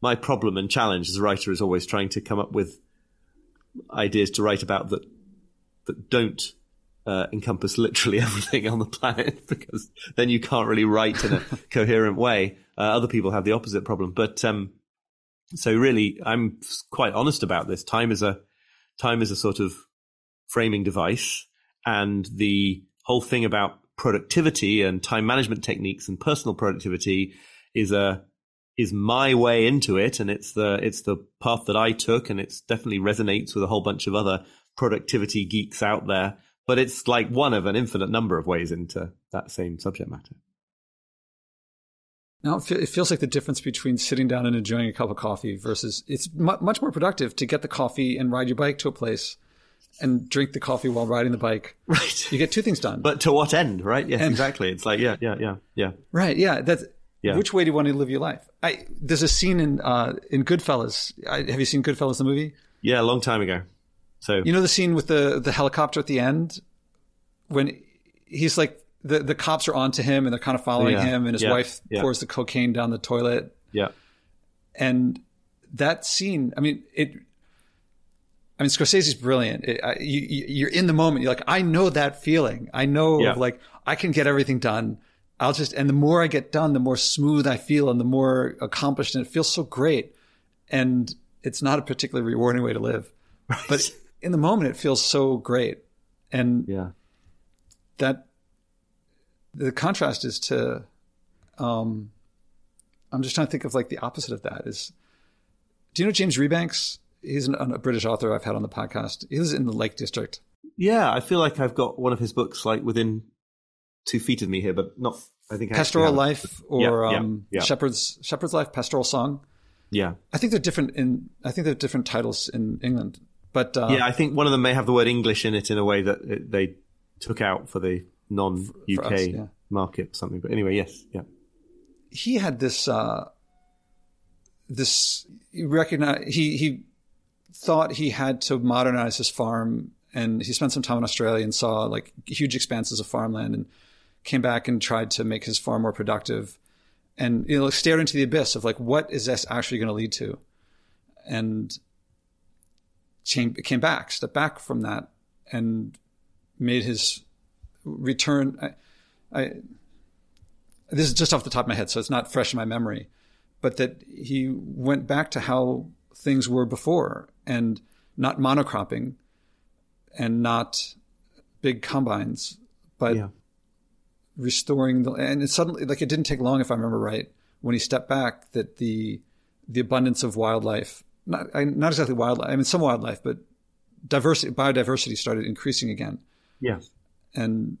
my problem and challenge as a writer is always trying to come up with ideas to write about that that don't uh, encompass literally everything on the planet because then you can't really write in a coherent way. Uh, other people have the opposite problem, but um, so really, I'm quite honest about this. Time is a time is a sort of framing device, and the whole thing about productivity and time management techniques and personal productivity is a is my way into it. And it's the it's the path that I took and it's definitely resonates with a whole bunch of other productivity geeks out there. But it's like one of an infinite number of ways into that same subject matter. Now it feels like the difference between sitting down and enjoying a cup of coffee versus it's much more productive to get the coffee and ride your bike to a place and drink the coffee while riding the bike. Right. You get two things done. But to what end, right? Yes, and, exactly. It's like, yeah, yeah, yeah, yeah. Right. Yeah. That's, yeah. Which way do you want to live your life? I, there's a scene in, uh, in Goodfellas. I, have you seen Goodfellas, the movie? Yeah, a long time ago. So, you know, the scene with the, the helicopter at the end when he's like, the, the cops are onto him and they're kind of following yeah. him and his yeah. wife yeah. pours the cocaine down the toilet. Yeah. And that scene, I mean, it, I mean, Scorsese's brilliant. It, I, you, are in the moment. You're like, I know that feeling. I know yeah. like I can get everything done. I'll just, and the more I get done, the more smooth I feel and the more accomplished and it feels so great. And it's not a particularly rewarding way to live, right. but in the moment, it feels so great. And yeah, that the contrast is to, um, I'm just trying to think of like the opposite of that is, do you know James Rebanks? He's an, a British author I've had on the podcast. He lives in the Lake District. Yeah, I feel like I've got one of his books like within two feet of me here, but not. I think Pastoral Life or yeah, um, yeah, yeah. Shepherd's Shepherd's Life, Pastoral Song. Yeah, I think they're different in. I think they're different titles in England, but uh, yeah, I think one of them may have the word English in it in a way that it, they took out for the non UK yeah. market, something. But anyway, yes, yeah. He had this. Uh, this he recognized he he thought he had to modernize his farm and he spent some time in Australia and saw like huge expanses of farmland and came back and tried to make his farm more productive and you know stared into the abyss of like what is this actually going to lead to? And came, came back stepped back from that and made his return. I, I this is just off the top of my head so it's not fresh in my memory but that he went back to how things were before and not monocropping and not big combines, but yeah. restoring the and it suddenly like it didn't take long if I remember right when he stepped back that the the abundance of wildlife not not exactly wildlife I mean some wildlife but diversity biodiversity started increasing again. Yeah. And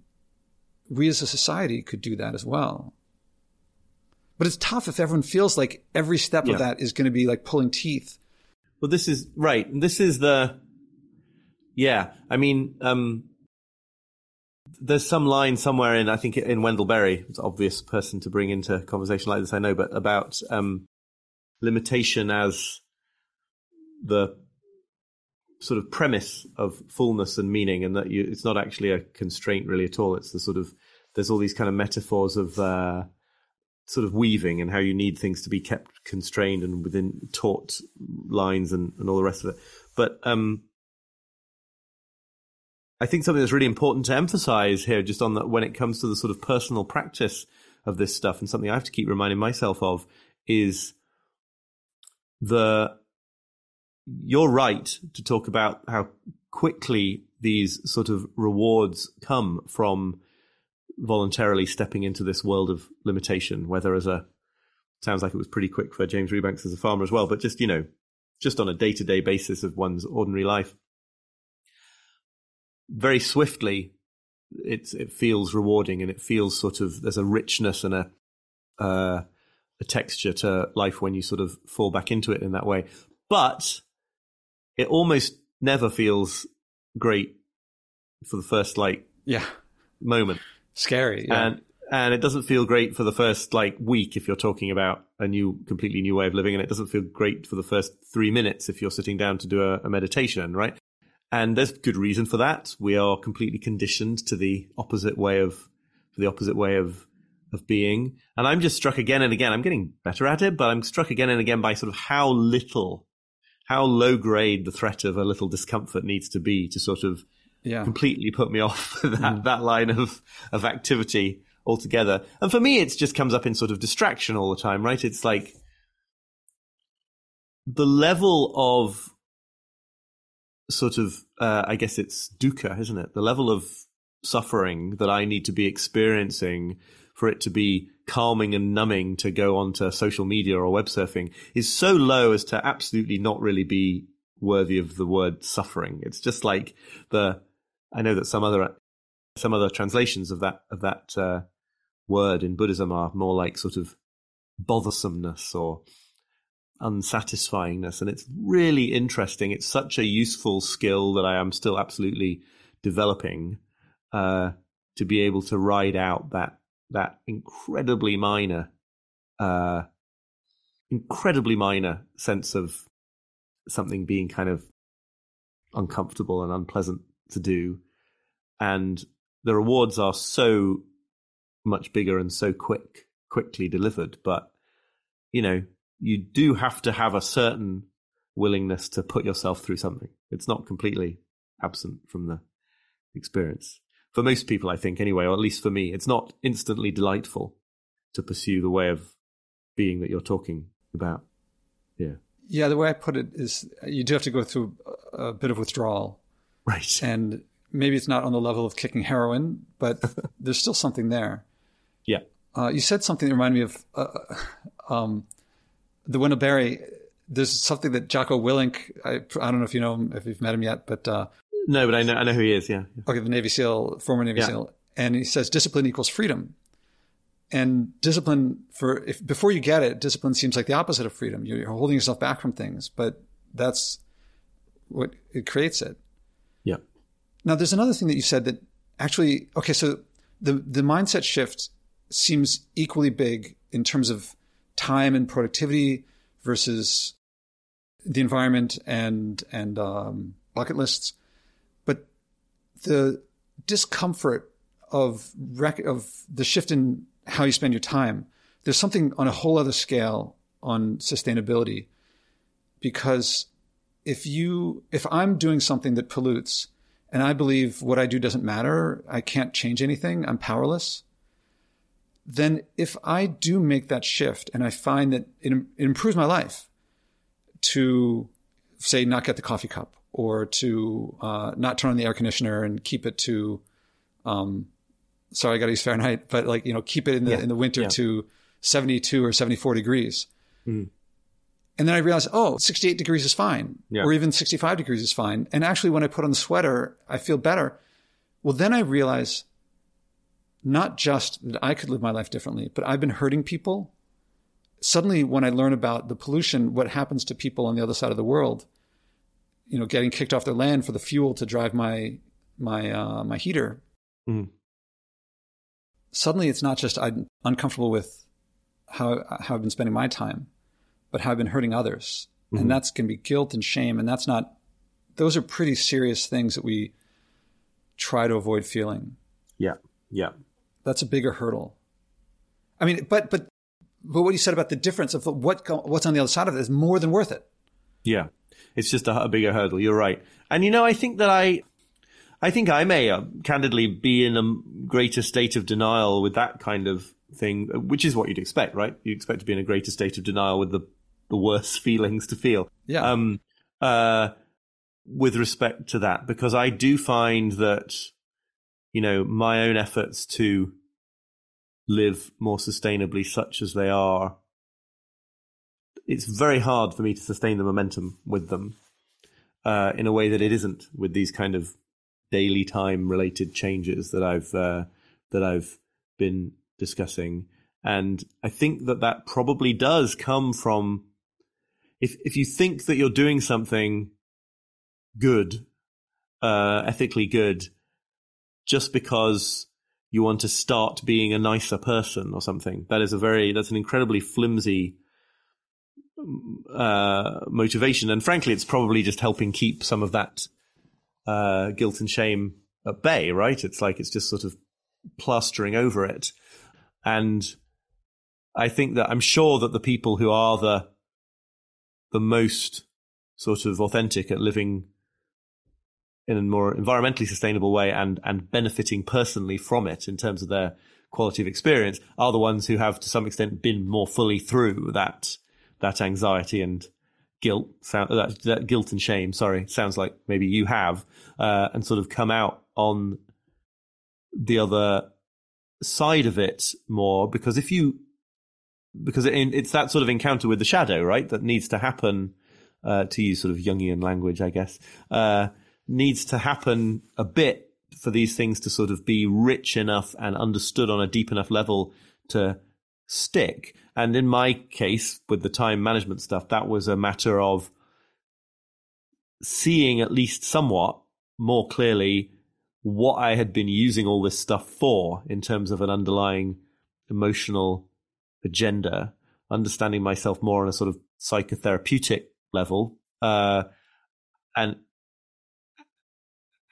we as a society could do that as well. But it's tough if everyone feels like every step yeah. of that is going to be like pulling teeth well, this is right. This is the, yeah. I mean, um, there's some line somewhere in I think in Wendell Berry. It's an obvious person to bring into conversation like this. I know, but about um, limitation as the sort of premise of fullness and meaning, and that you, it's not actually a constraint really at all. It's the sort of there's all these kind of metaphors of uh, sort of weaving and how you need things to be kept constrained and within taut lines and, and all the rest of it. But um, I think something that's really important to emphasize here, just on that, when it comes to the sort of personal practice of this stuff, and something I have to keep reminding myself of, is the you're right to talk about how quickly these sort of rewards come from voluntarily stepping into this world of limitation, whether as a sounds like it was pretty quick for James Rebanks as a farmer as well, but just, you know, just on a day to day basis of one's ordinary life. Very swiftly, it's, it feels rewarding and it feels sort of, there's a richness and a, uh, a texture to life when you sort of fall back into it in that way. But it almost never feels great for the first like yeah moment. Scary. Yeah. And and it doesn't feel great for the first like week if you're talking about a new completely new way of living and it doesn't feel great for the first 3 minutes if you're sitting down to do a, a meditation, right? And there's good reason for that. We are completely conditioned to the opposite way of the opposite way of of being. And I'm just struck again and again. I'm getting better at it, but I'm struck again and again by sort of how little, how low grade the threat of a little discomfort needs to be to sort of yeah. completely put me off that, mm. that line of, of activity altogether. And for me, it just comes up in sort of distraction all the time, right? It's like the level of sort of, uh, I guess it's dukkha, isn't it? The level of suffering that I need to be experiencing for it to be calming and numbing to go onto social media or web surfing is so low as to absolutely not really be worthy of the word suffering. It's just like the I know that some other some other translations of that of that uh, word in Buddhism are more like sort of bothersomeness or unsatisfyingness, and it's really interesting. It's such a useful skill that I am still absolutely developing uh, to be able to ride out that that incredibly minor, uh, incredibly minor sense of something being kind of uncomfortable and unpleasant to do. And the rewards are so much bigger and so quick, quickly delivered. But, you know, you do have to have a certain willingness to put yourself through something. It's not completely absent from the experience. For most people, I think, anyway, or at least for me, it's not instantly delightful to pursue the way of being that you're talking about. Yeah. Yeah, the way I put it is uh, you do have to go through a bit of withdrawal Right. And maybe it's not on the level of kicking heroin, but there's still something there. Yeah. Uh, you said something that reminded me of uh, uh, um, the Wendell Berry. There's something that Jocko Willink, I, I, don't know if you know him, if you've met him yet, but. Uh, no, but I know, I know who he is, yeah. Okay, the Navy SEAL, former Navy yeah. SEAL. And he says discipline equals freedom. And discipline, for if before you get it, discipline seems like the opposite of freedom. You're holding yourself back from things, but that's what it creates it. Now, there's another thing that you said that actually, okay, so the, the mindset shift seems equally big in terms of time and productivity versus the environment and, and, um, bucket lists. But the discomfort of rec- of the shift in how you spend your time, there's something on a whole other scale on sustainability because if you if I'm doing something that pollutes and I believe what I do doesn't matter, I can't change anything, I'm powerless, then if I do make that shift and I find that it, it improves my life to say not get the coffee cup or to uh, not turn on the air conditioner and keep it to um, sorry I got to use Fahrenheit, but like you know keep it in the yeah. in the winter yeah. to 72 or 74 degrees. Mm. And then I realized, oh, 68 degrees is fine, yeah. or even 65 degrees is fine. And actually, when I put on the sweater, I feel better. Well, then I realize not just that I could live my life differently, but I've been hurting people. Suddenly, when I learn about the pollution, what happens to people on the other side of the world, you know, getting kicked off their land for the fuel to drive my my uh, my heater. Mm. Suddenly, it's not just I'm uncomfortable with how how I've been spending my time but how I've been hurting others. Mm-hmm. And that's going to be guilt and shame. And that's not, those are pretty serious things that we try to avoid feeling. Yeah. Yeah. That's a bigger hurdle. I mean, but, but, but what you said about the difference of what, what's on the other side of it is more than worth it. Yeah. It's just a, a bigger hurdle. You're right. And you know, I think that I, I think I may uh, candidly be in a greater state of denial with that kind of thing, which is what you'd expect, right? You expect to be in a greater state of denial with the the worst feelings to feel. Yeah. Um, uh, with respect to that, because I do find that, you know, my own efforts to live more sustainably, such as they are, it's very hard for me to sustain the momentum with them uh, in a way that it isn't with these kind of daily time related changes that I've uh, that I've been discussing. And I think that that probably does come from if if you think that you're doing something good, uh, ethically good, just because you want to start being a nicer person or something. That is a very that's an incredibly flimsy uh, motivation, and frankly, it's probably just helping keep some of that uh, guilt and shame at bay. Right? It's like it's just sort of plastering over it, and I think that I'm sure that the people who are the the most sort of authentic at living in a more environmentally sustainable way and and benefiting personally from it in terms of their quality of experience are the ones who have to some extent been more fully through that that anxiety and guilt sound that, that guilt and shame sorry sounds like maybe you have uh, and sort of come out on the other side of it more. Because if you because it, it's that sort of encounter with the shadow right that needs to happen uh, to use sort of Jungian language I guess uh, needs to happen a bit for these things to sort of be rich enough and understood on a deep enough level to stick. And in my case, with the time management stuff, that was a matter of seeing at least somewhat more clearly what I had been using all this stuff for in terms of an underlying emotional agenda, understanding myself more on a sort of psychotherapeutic level. Uh, and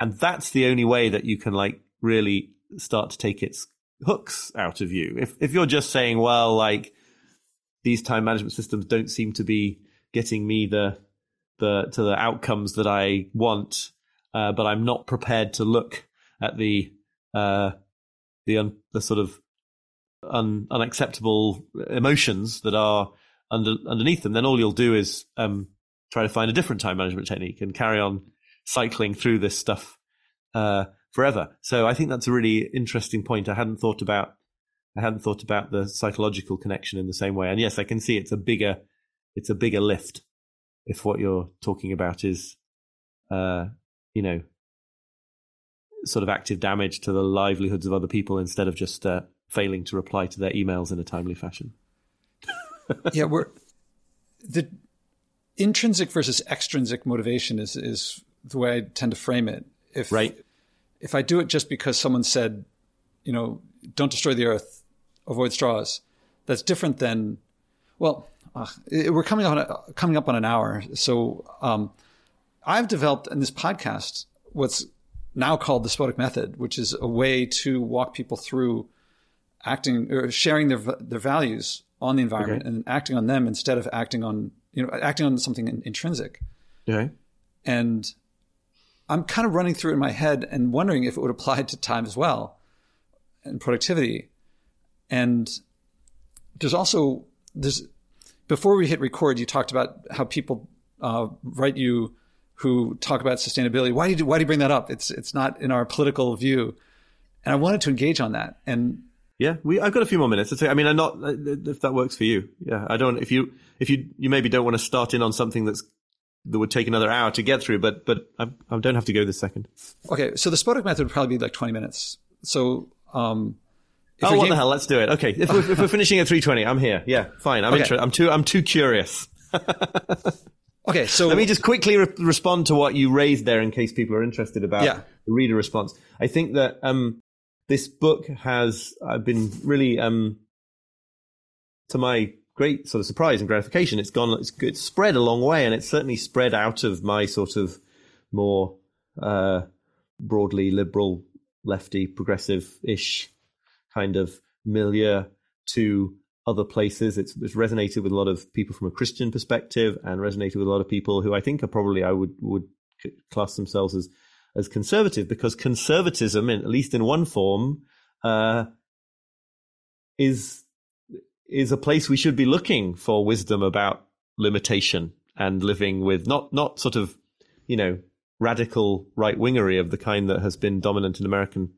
and that's the only way that you can like really start to take its hooks out of you. If if you're just saying, well, like these time management systems don't seem to be getting me the the to the outcomes that I want, uh, but I'm not prepared to look at the uh, the un, the sort of un, unacceptable emotions that are under underneath them. Then all you'll do is um, try to find a different time management technique and carry on cycling through this stuff uh, forever. So I think that's a really interesting point. I hadn't thought about. I hadn't thought about the psychological connection in the same way. And yes, I can see it's a bigger, it's a bigger lift if what you're talking about is, uh, you know, sort of active damage to the livelihoods of other people instead of just uh, failing to reply to their emails in a timely fashion. yeah, we're the intrinsic versus extrinsic motivation is is the way I tend to frame it. If right. if I do it just because someone said, you know, don't destroy the earth, avoid straws, that's different than, well, uh, we're coming on a, coming up on an hour, so um, I've developed in this podcast what's now called the Spodek method, which is a way to walk people through acting or sharing their their values on the environment okay. and acting on them instead of acting on you know acting on something intrinsic. Okay. And I'm kind of running through in my head and wondering if it would apply to time as well and productivity. And there's also there's before we hit record, you talked about how people uh, write you who talk about sustainability. Why do you why do you bring that up? It's it's not in our political view, and I wanted to engage on that. And yeah, we I've got a few more minutes. I mean, I'm not if that works for you. Yeah, I don't. If you if you you maybe don't want to start in on something that's that would take another hour to get through, but but I, I don't have to go this second. Okay, so the Spodek method would probably be like 20 minutes. So, um, oh, what game- the hell? Let's do it. Okay, if we're, if we're finishing at 320, I'm here. Yeah, fine. I'm okay. interested. I'm too I'm too curious. okay, so let me just quickly re- respond to what you raised there, in case people are interested about yeah. the reader response. I think that um, this book has I've been really um, to my great sort of surprise and gratification. It's gone, it's, it's spread a long way, and it's certainly spread out of my sort of more uh, broadly liberal, lefty, progressive-ish kind of milieu to other places. It's, it's, resonated with a lot of people from a Christian perspective, and resonated with a lot of people who I think are probably I would would class themselves as as conservative because conservatism, in, at least in one form, uh, is is a place we should be looking for wisdom about limitation and living with not not sort of you know radical right wingery of the kind that has been dominant in American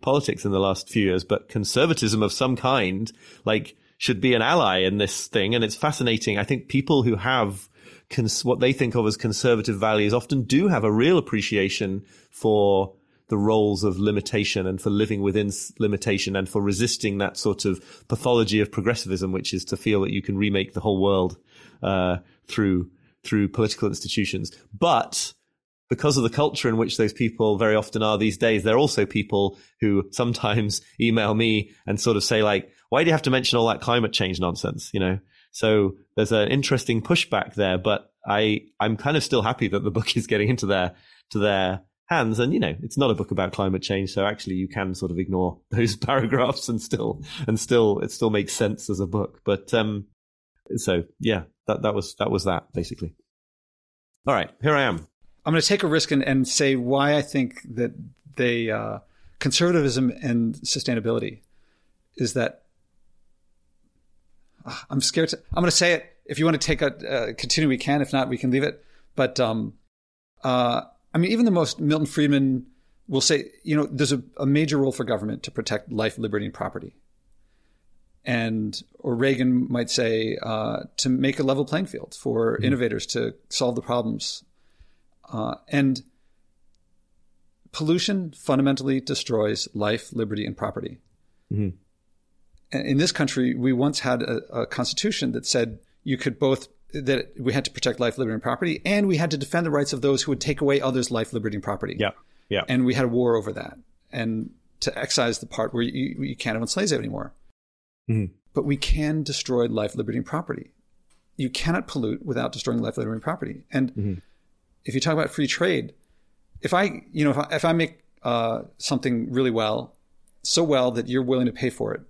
politics in the last few years, but conservatism of some kind, like should be an ally in this thing. And it's fascinating. I think people who have cons- what they think of as conservative values often do have a real appreciation for the roles of limitation and for living within limitation and for resisting that sort of pathology of progressivism, which is to feel that you can remake the whole world uh, through through political institutions. But because of the culture in which those people very often are these days, they're also people who sometimes email me and sort of say like, why do you have to mention all that climate change nonsense? You know, so there's an interesting pushback there, but I, I'm kind of still happy that the book is getting into their, to their hands. And, you know, it's not a book about climate change. So actually you can sort of ignore those paragraphs and still, and still, it still makes sense as a book. But, um, so yeah, that, that was, that was that basically. All right, here I am. I'm going to take a risk and, and say why I think that they uh, conservatism and sustainability is that I'm scared to. I'm going to say it. If you want to take a uh, continue, we can. If not, we can leave it. But um, uh, I mean, even the most Milton Friedman will say, you know, there's a, a major role for government to protect life, liberty, and property. And or Reagan might say uh, to make a level playing field for mm-hmm. innovators to solve the problems uh, and pollution fundamentally destroys life, liberty, and property. Mm-hmm. In this country, we once had a, a, constitution that said you could both that we had to protect life, liberty, and property, and we had to defend the rights of those who would take away others' life, liberty, and property. Yeah, yeah. And we had a war over that, and to excise the part where you, you can't own slaves anymore. Mm-hmm. But we can destroy life, liberty, and property. You cannot pollute without destroying life, liberty, and property. And mm-hmm if you talk about free trade, if I, you know, if I, if I make uh, something really well, so well that you're willing to pay for it,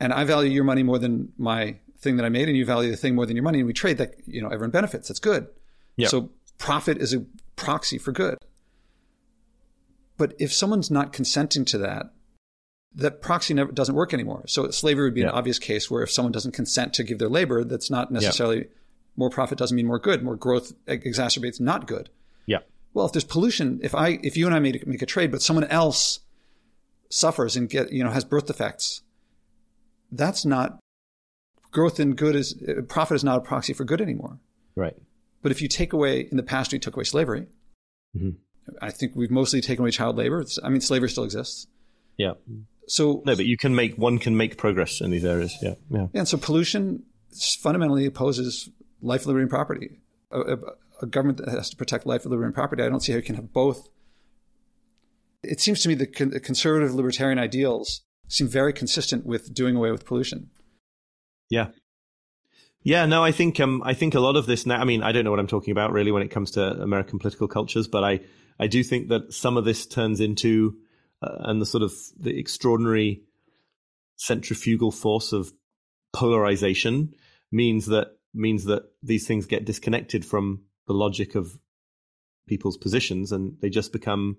and I value your money more than my thing that I made, and you value the thing more than your money, and we trade that, you know, everyone benefits. That's good. Yep. So profit is a proxy for good. But if someone's not consenting to that, that proxy never doesn't work anymore. So slavery would be yep. an obvious case where if someone doesn't consent to give their labor, that's not necessarily yep more profit doesn't mean more good. More growth exacerbates not good. Yeah. Well, if there's pollution, if I if you and I make, make a trade, but someone else suffers and get you know has birth defects, that's not growth in good is profit is not a proxy for good anymore. Right. But if you take away in the past, we took away slavery. Mm-hmm. I think we've mostly taken away child labor. I mean, slavery still exists. Yeah. So no, but you can make one can make progress in these areas. Yeah. Yeah. And so pollution fundamentally opposes life, liberty, and property. A, a, a, government that has to protect life, liberty, and property, I don't see how you can have both. It seems to me con- the conservative libertarian ideals seem very consistent with doing away with pollution. Yeah. Yeah, no, I think um, I think a lot of this now. I mean, I don't know what I'm talking about really when it comes to American political cultures, but I I do think that some of this turns into uh, and the sort of the extraordinary centrifugal force of polarization means that means that these things get disconnected from the logic of people's positions and they just become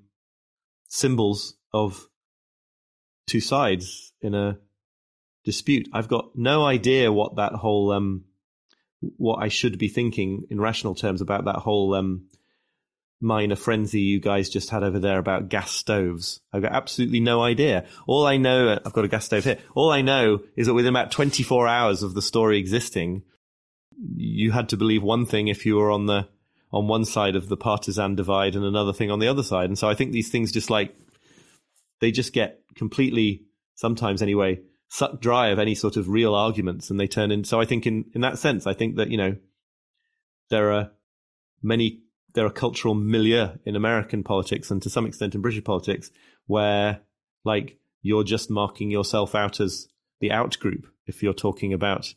symbols of two sides in a dispute. I've got no idea what that whole um what I should be thinking in rational terms about that whole um minor frenzy you guys just had over there about gas stoves. I've got absolutely no idea. All I know, I've got a gas stove here. All I know is that within about 24 hours of the story existing, you had to believe one thing if you were on the on one side of the partisan divide and another thing on the other side. And so I think these things just like they just get completely sometimes anyway sucked dry of any sort of real arguments and they turn in so I think in in that sense I think that you know there are many there are cultural milieu in American politics and to some extent in British politics where like you're just marking yourself out as the out group if you're talking about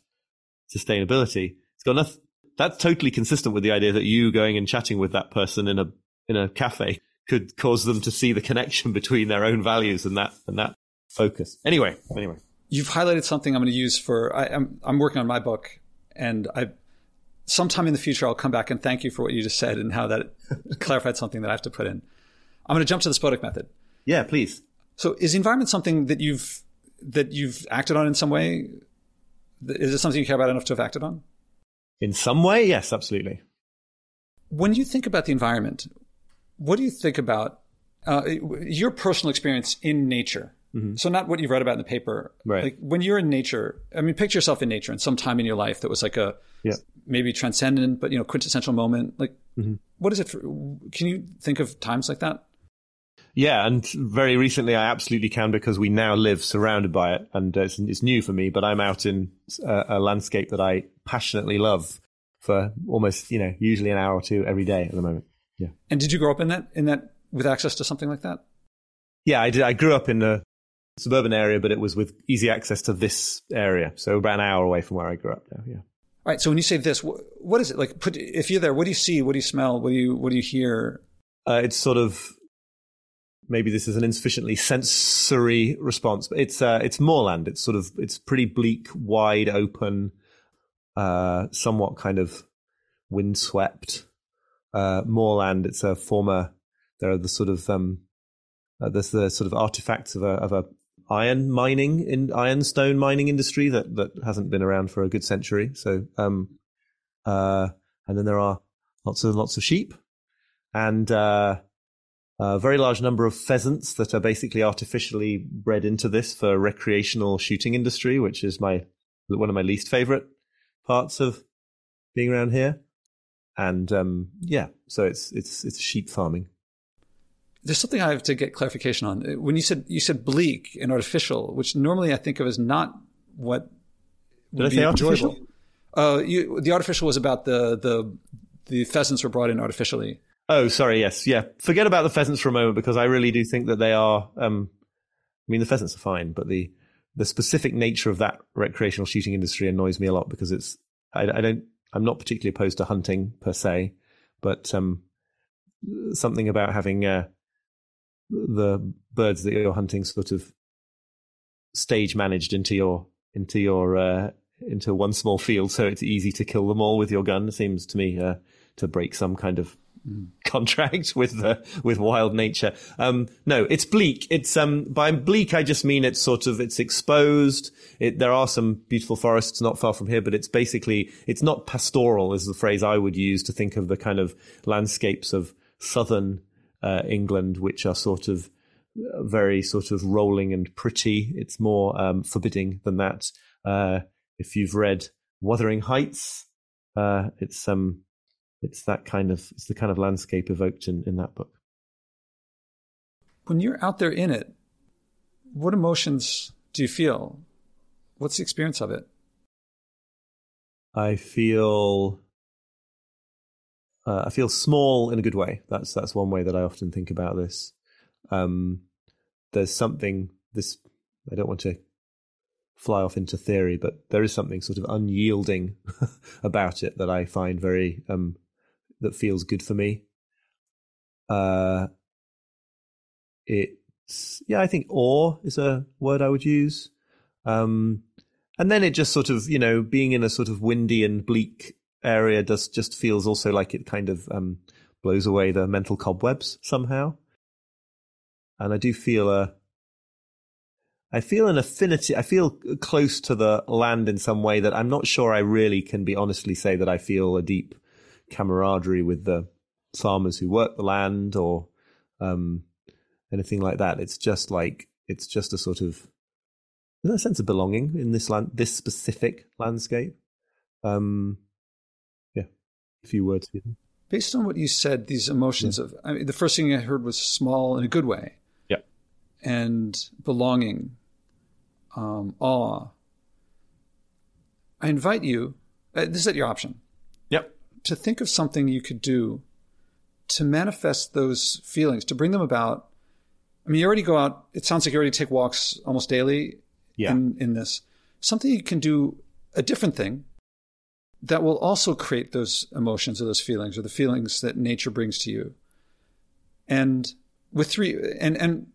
sustainability it's got nothing. That's totally consistent with the idea that you going and chatting with that person in a in a cafe could cause them to see the connection between their own values and that and that focus. Anyway, anyway, you've highlighted something I'm going to use for. I, I'm I'm working on my book, and I sometime in the future I'll come back and thank you for what you just said and how that clarified something that I have to put in. I'm going to jump to the Spodek method. Yeah, please. So, is the environment something that you've that you've acted on in some way? Is it something you care about enough to have acted on? In some way, yes, absolutely. When you think about the environment, what do you think about uh, your personal experience in nature? Mhm. So not what you've read about in the paper. Right. Like when you're in nature, I mean, picture yourself in nature in some time in your life that was like a Yeah. maybe transcendent, but you know, quintessential moment. Like, Mhm. what is it? For, can you think of times like that? Yeah, and very recently I absolutely can because we now live surrounded by it, and uh, it's, it's new for me. But I'm out in a, a landscape that I passionately love for almost, you know, usually an hour or two every day at the moment. And did you grow up in that in that with access to something like that? Yeah, I did. I grew up in a suburban area, but it was with easy access to this area, so about an hour away from where I grew up now. Yeah. All right. So when you say this, wh- what is it like? Put if you're there, what do you see? What do you smell? What do you what do you hear? Uh, it's sort of maybe this is an insufficiently sensory response, but it's uh, it's moorland. It's sort of it's pretty bleak, wide open, uh, somewhat kind of windswept uh, moorland. It's a former. There are the sort of um, uh, there's the sort of artifacts of a of a iron mining in ironstone mining industry that that hasn't been around for a good century. So um, uh, and then there are lots of lots of sheep and uh, a very large number of pheasants that are basically artificially bred into this for recreational shooting industry, which is my one of my least favorite parts of being around here. And um, yeah, so it's it's it's sheep farming. There's something I have to get clarification on. When you said you said bleak and artificial, which normally I think of as not what Did would I be artificial? enjoyable. Uh, you, the artificial was about the the the pheasants were brought in artificially. Oh, sorry. Yes, yeah. Forget about the pheasants for a moment because I really do think that they are. Um, I mean, the pheasants are fine, but the the specific nature of that recreational shooting industry annoys me a lot because it's. I, I don't. I'm not particularly opposed to hunting per se, but um, something about having uh, the birds that you're hunting sort of stage managed into your into your uh, into one small field, so it's easy to kill them all with your gun. Seems to me uh, to break some kind of contract with the with wild nature. Um, no, it's bleak. It's um, by bleak I just mean it's sort of it's exposed. It, there are some beautiful forests not far from here, but it's basically it's not pastoral is the phrase I would use to think of the kind of landscapes of southern uh, England, which are sort of uh, very sort of rolling and pretty. It's more um, forbidding than that. Uh, if you've read Wuthering Heights, uh, it's um, it's that kind of it's the kind of landscape evoked in, in that book. When you're out there in it, what emotions do you feel? What's the experience of it? I feel uh, I feel small in a good way. That's that's one way that I often think about this. Um, there's something this I don't want to fly off into theory, but there is something sort of unyielding about it that I find very um, that feels good for me. Uh, it's yeah, I think awe is a word I would use. Um, and then it just sort of you know being in a sort of windy and bleak area does just feels also like it kind of um, blows away the mental cobwebs somehow. And I do feel a I feel an affinity. I feel close to the land in some way that I'm not sure I really can be honestly say that I feel a deep camaraderie with the farmers who work the land or um, anything like that. It's just like it's just a sort of a sense of belonging in this land, this specific landscape. Um, yeah, a few words. Based on what you said, these emotions of I mean, the first thing I heard was small in a good way. Yeah. And belonging, um, awe. I invite you. Uh, this is at your option. To think of something you could do to manifest those feelings, to bring them about. I mean, you already go out, it sounds like you already take walks almost daily Yeah. in, in this. Something you can do, a different thing that will also create those emotions or those feelings or the feelings that nature brings to you. And with three, and, and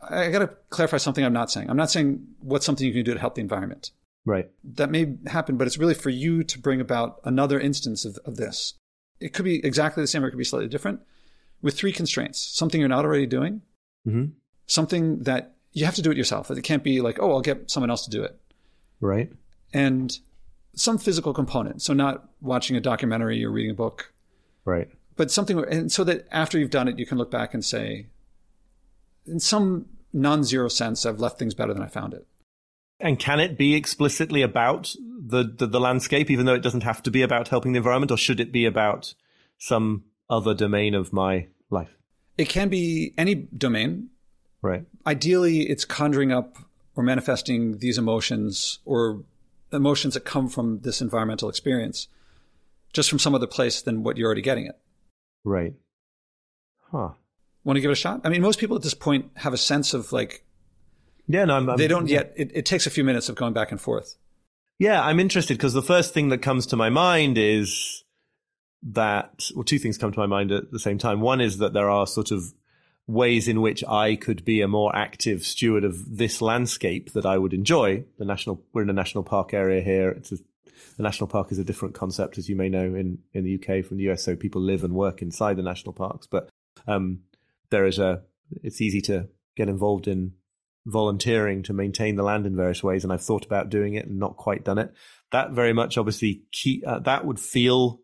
I got to clarify something I'm not saying. I'm not saying what's something you can do to help the environment Right. that may happen, but it's really for you to bring about another instance of, of this. It could be exactly the same or it could be slightly different with three constraints something you're not already doing, hmm something that you have to do it yourself. It can't be like, oh, I'll get someone else to do it. Right. And some physical component. So, not watching a documentary or reading a book, Right. but something, and so that after you've done it, you can look back and say, in some non-zero sense. I've left things better than I found it. And can it be explicitly about the, the, the landscape, even though it doesn't have to be about helping the environment, or should it be about some other domain of my life? It can be any domain. Right. Ideally, it's conjuring up or manifesting these emotions or emotions that come from this environmental experience just from some other place than what you're already getting it. Right. Huh. Want to give it a shot? I mean, most people at this point have a sense of like, yeah, no, I'm, I'm, they don't yet. It, it takes a few minutes of going back and forth. Yeah, I'm interested because the first thing that comes to my mind is that, well, two things come to my mind at the same time. One is that there are sort of ways in which I could be a more active steward of this landscape that I would enjoy. The national, we're in a national park area here. It's a, the national park is a different concept, as you may know, in, in the UK from the US. So people live and work inside the national parks, but um, there is a, it's easy to get involved in volunteering to maintain the land in various ways. And I've thought about doing it and not quite done it. That very much obviously key, uh, that would feel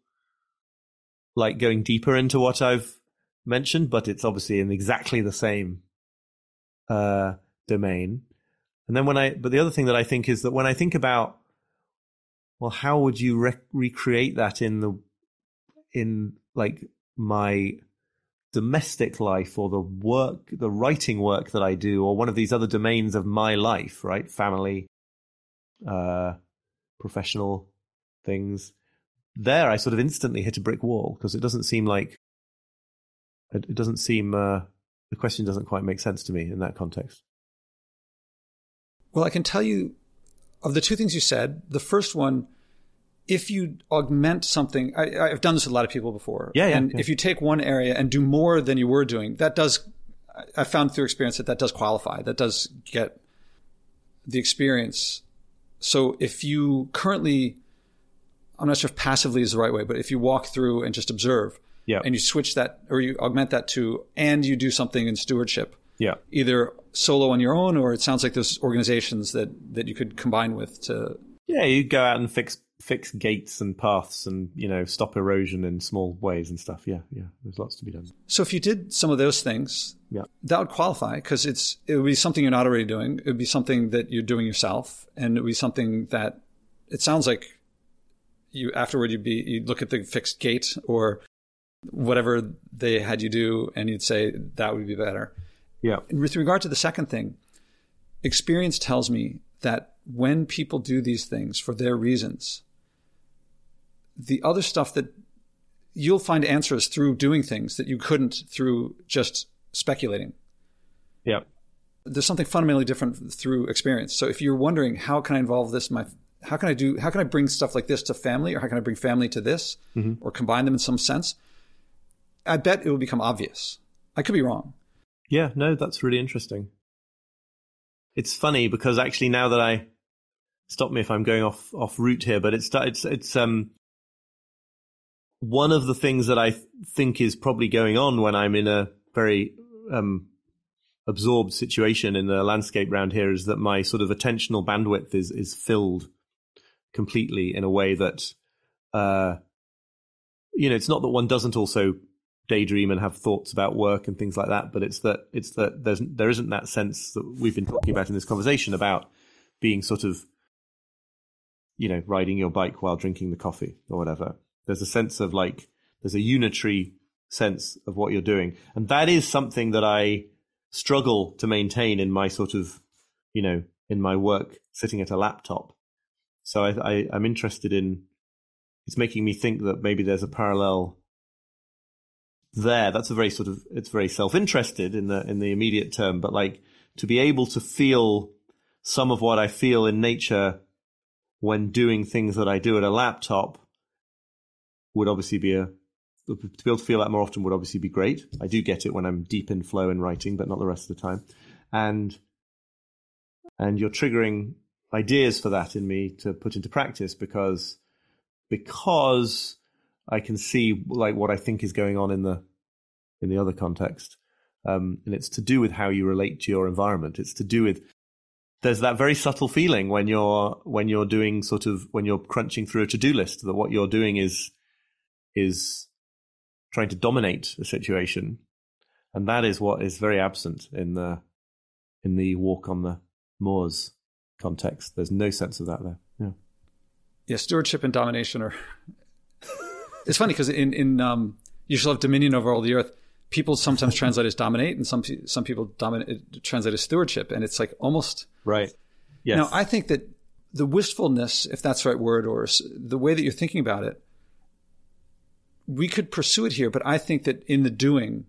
like going deeper into what I've mentioned, but it's obviously in exactly the same uh, domain. And then when I, but the other thing that I think is that when I think about, well, how would you rec- recreate that in the, in like my domestic life or the work, the writing work that I do, or one of these other domains of my life, right? Family, uh, professional things. There, I sort of instantly hit a brick wall because it doesn't seem like it, doesn't seem uh, the question doesn't quite make sense to me in that context. Well, I can tell you of the two things you said. The first one, if you augment something, I, have done this with a lot of people before. Yeah, yeah. And yeah. if you take one area and do more than you were doing, that does. I found through experience that that does qualify. That does get the experience. So if you currently, I'm not sure if passively is the right way, but if you walk through and just observe, yeah. And you switch that or you augment that to, and you do something in stewardship. Yeah. Either solo on your own, or it sounds like there's organizations that, that you could combine with to. Yeah, you go out and fix fix gates and paths and you know stop erosion in small ways and stuff yeah yeah there's lots to be done so if you did some of those things yeah that would qualify because it's it would be something you're not already doing it would be something that you're doing yourself and it would be something that it sounds like you afterward you'd be you'd look at the fixed gate or whatever they had you do, and you'd say that would be better. Yeah. With regard to the second thing, experience tells me that when people do these things for their reasons, the other stuff that you'll find answers through doing things that you couldn't through just speculating. Yeah. There's something fundamentally different through experience. So if you're wondering how can I involve this in my how can I do how can I bring stuff like this to family or how can I bring family to this mm-hmm. or combine them in some sense? I bet it will become obvious. I could be wrong. Yeah, no, that's really interesting. It's funny because actually now that I stop me if I'm going off off route here, but it's it's it's um one of the things that I think is probably going on when I'm in a very um, absorbed situation in the landscape around here is that my sort of attentional bandwidth is is filled completely in a way that uh, you know it's not that one doesn't also daydream and have thoughts about work and things like that. But it's that it's that there's there isn't that sense that we've been talking about in this conversation about being sort of you know riding your bike while drinking the coffee or whatever. There's a sense of like there's a unitary sense of what you're doing, and that is something that I struggle to maintain in my sort of you know in my work sitting at a laptop. So I, I I'm interested in it's making me think that maybe there's a parallel there. That's a very sort of it's very self interested in the in the immediate term, but like to be able to feel some of what I feel in nature when doing things that I do at a laptop would obviously be a to be able to feel that more often would obviously be great. I do get it when I'm deep in flow in writing, but not the rest of the time. And and you're triggering ideas for that in me to put into practice because because I can see like what I think is going on in the in the other context, um, and it's to do with how you relate to your environment. It's to do with there's that very subtle feeling when you're when you're doing sort of when you're crunching through a to do list that what you're doing is is trying to dominate a situation, and that is what is very absent in the in the walk on the moors context. There's no sense of that there. Yeah. Yeah, stewardship and domination are. it's funny because in in um, you shall have dominion over all the earth. People sometimes translate as dominate, and some some people dominate translate as stewardship, and it's like almost right. Yes. Now, I think that the wistfulness, if that's the right word, or the way that you're thinking about it, we could pursue it here. But I think that in the doing,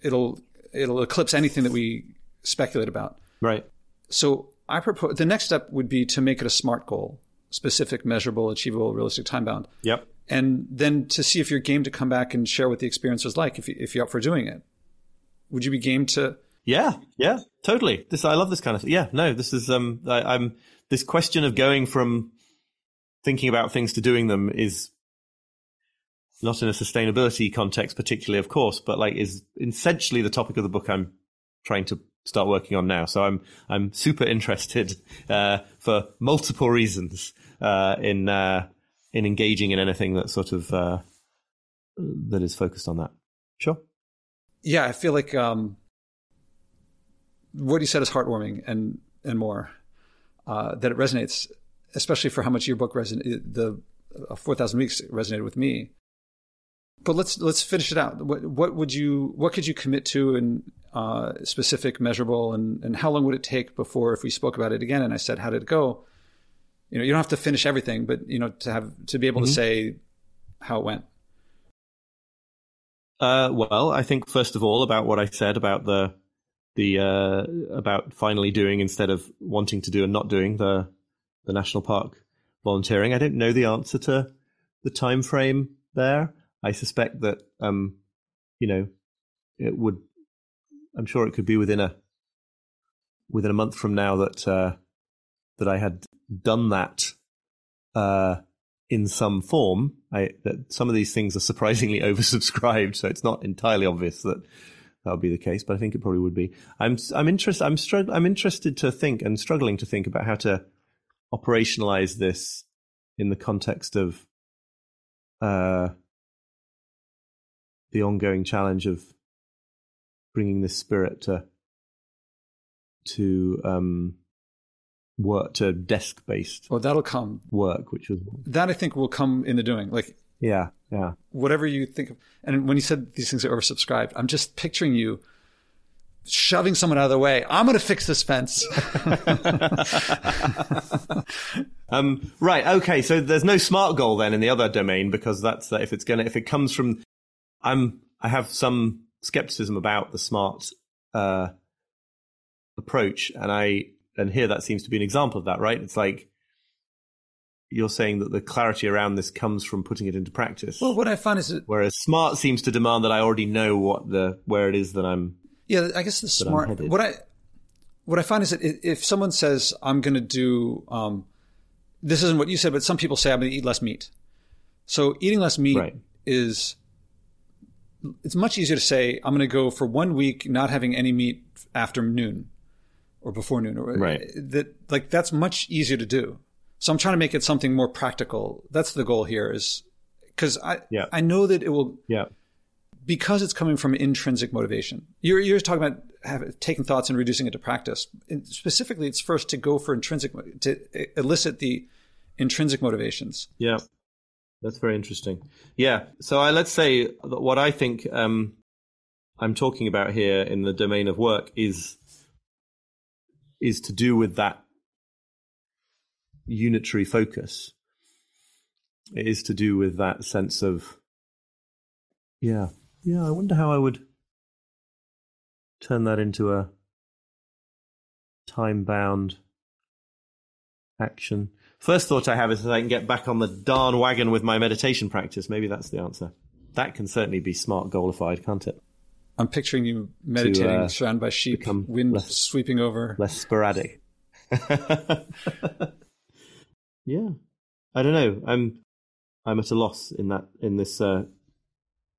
it'll it'll eclipse anything that we speculate about. Right. So I propose the next step would be to make it a smart goal, specific, measurable, achievable, realistic, time bound. Yep. And then to see if you're game to come back and share what the experience was like, if you, if you're up for doing it, would you be game to? Yeah, yeah, totally. This I love this kind of. Yeah, no, this is um, I, I'm this question of going from thinking about things to doing them is not in a sustainability context particularly, of course, but like is essentially the topic of the book I'm trying to start working on now. So I'm I'm super interested uh, for multiple reasons uh, in uh, in engaging in anything that sort of uh, that is focused on that. Sure. Yeah, I feel like um, what you said is heartwarming and and more uh, that it resonates, especially for how much your book resonated. The uh, Four Thousand Weeks resonated with me. But let's let's finish it out. What, what would you what could you commit to and uh, specific, measurable, and and how long would it take before if we spoke about it again and I said how did it go? You know, you don't have to finish everything, but you know to have to be able mm-hmm. to say how it went. Uh, well, I think first of all about what I said about the the uh, about finally doing instead of wanting to do and not doing the the national park volunteering. I don't know the answer to the time frame there. I suspect that um, you know it would. I'm sure it could be within a within a month from now that uh, that I had done that uh, in some form. I, that some of these things are surprisingly oversubscribed, so it's not entirely obvious that that would be the case. But I think it probably would be. I'm I'm interested. I'm strugg- I'm interested to think and struggling to think about how to operationalize this in the context of uh, the ongoing challenge of bringing this spirit to to um, work to desk based. Well, that'll come work, which was that I think will come in the doing. Like yeah, yeah. Whatever you think of, and when you said these things are oversubscribed, I'm just picturing you shoving someone out of the way. I'm going to fix this fence. um, right. Okay. So there's no smart goal then in the other domain because that's uh, if it's going to if it comes from I'm I have some skepticism about the smart uh, approach, and I and here that seems to be an example of that, right? It's like you're saying that the clarity around this comes from putting it into practice. Well, what I find is that whereas smart seems to demand that I already know what the where it is that I'm. Yeah, I guess the smart. What I what I find is that if someone says I'm going to do um, this isn't what you said, but some people say I'm going to eat less meat. So eating less meat right. is it's much easier to say I'm going to go for one week not having any meat after noon or before noon or right. that like that's much easier to do. So I'm trying to make it something more practical. That's the goal here is because I yeah. I know that it will yeah because it's coming from intrinsic motivation. You're you're talking about have, taking thoughts and reducing it to practice. And specifically, it's first to go for intrinsic to elicit the intrinsic motivations. Yeah. That's very interesting. Yeah. So I, let's say what I think um, I'm talking about here in the domain of work is is to do with that unitary focus. It is to do with that sense of yeah, yeah. I wonder how I would turn that into a time bound action. First thought I have is that I can get back on the darn wagon with my meditation practice. Maybe that's the answer. That can certainly be smart goalified, can't it? I'm picturing you meditating, to, uh, surrounded by sheep, wind less, sweeping over. Less sporadic. yeah, I don't know. I'm I'm at a loss in that in this uh,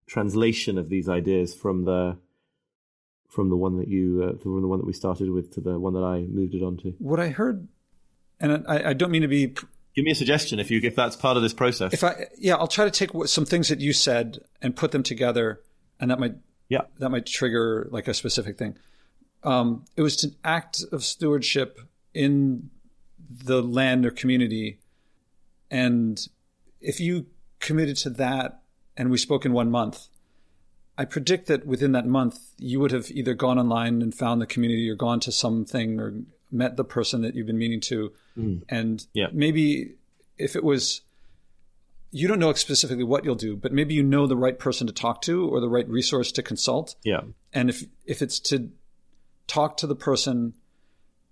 translation of these ideas from the from the one that you uh, from the one that we started with to the one that I moved it on to. What I heard and I, I, don't mean to be. Give me a suggestion if you if that's part of this process. If I yeah, I'll try to take some things that you said and put them together, and that might yeah that might trigger like a specific thing. um, it was an act of stewardship in the land or community. And if you committed to that and we spoke in one month, I predict that within that month, you would have either gone online and found the community or gone to something or met the person that you've been meaning to. Mm. And yeah. maybe if it was, you don't know specifically what you'll do, but maybe you know the right person to talk to or the right resource to consult. Yeah. And if, if it's to talk to the person,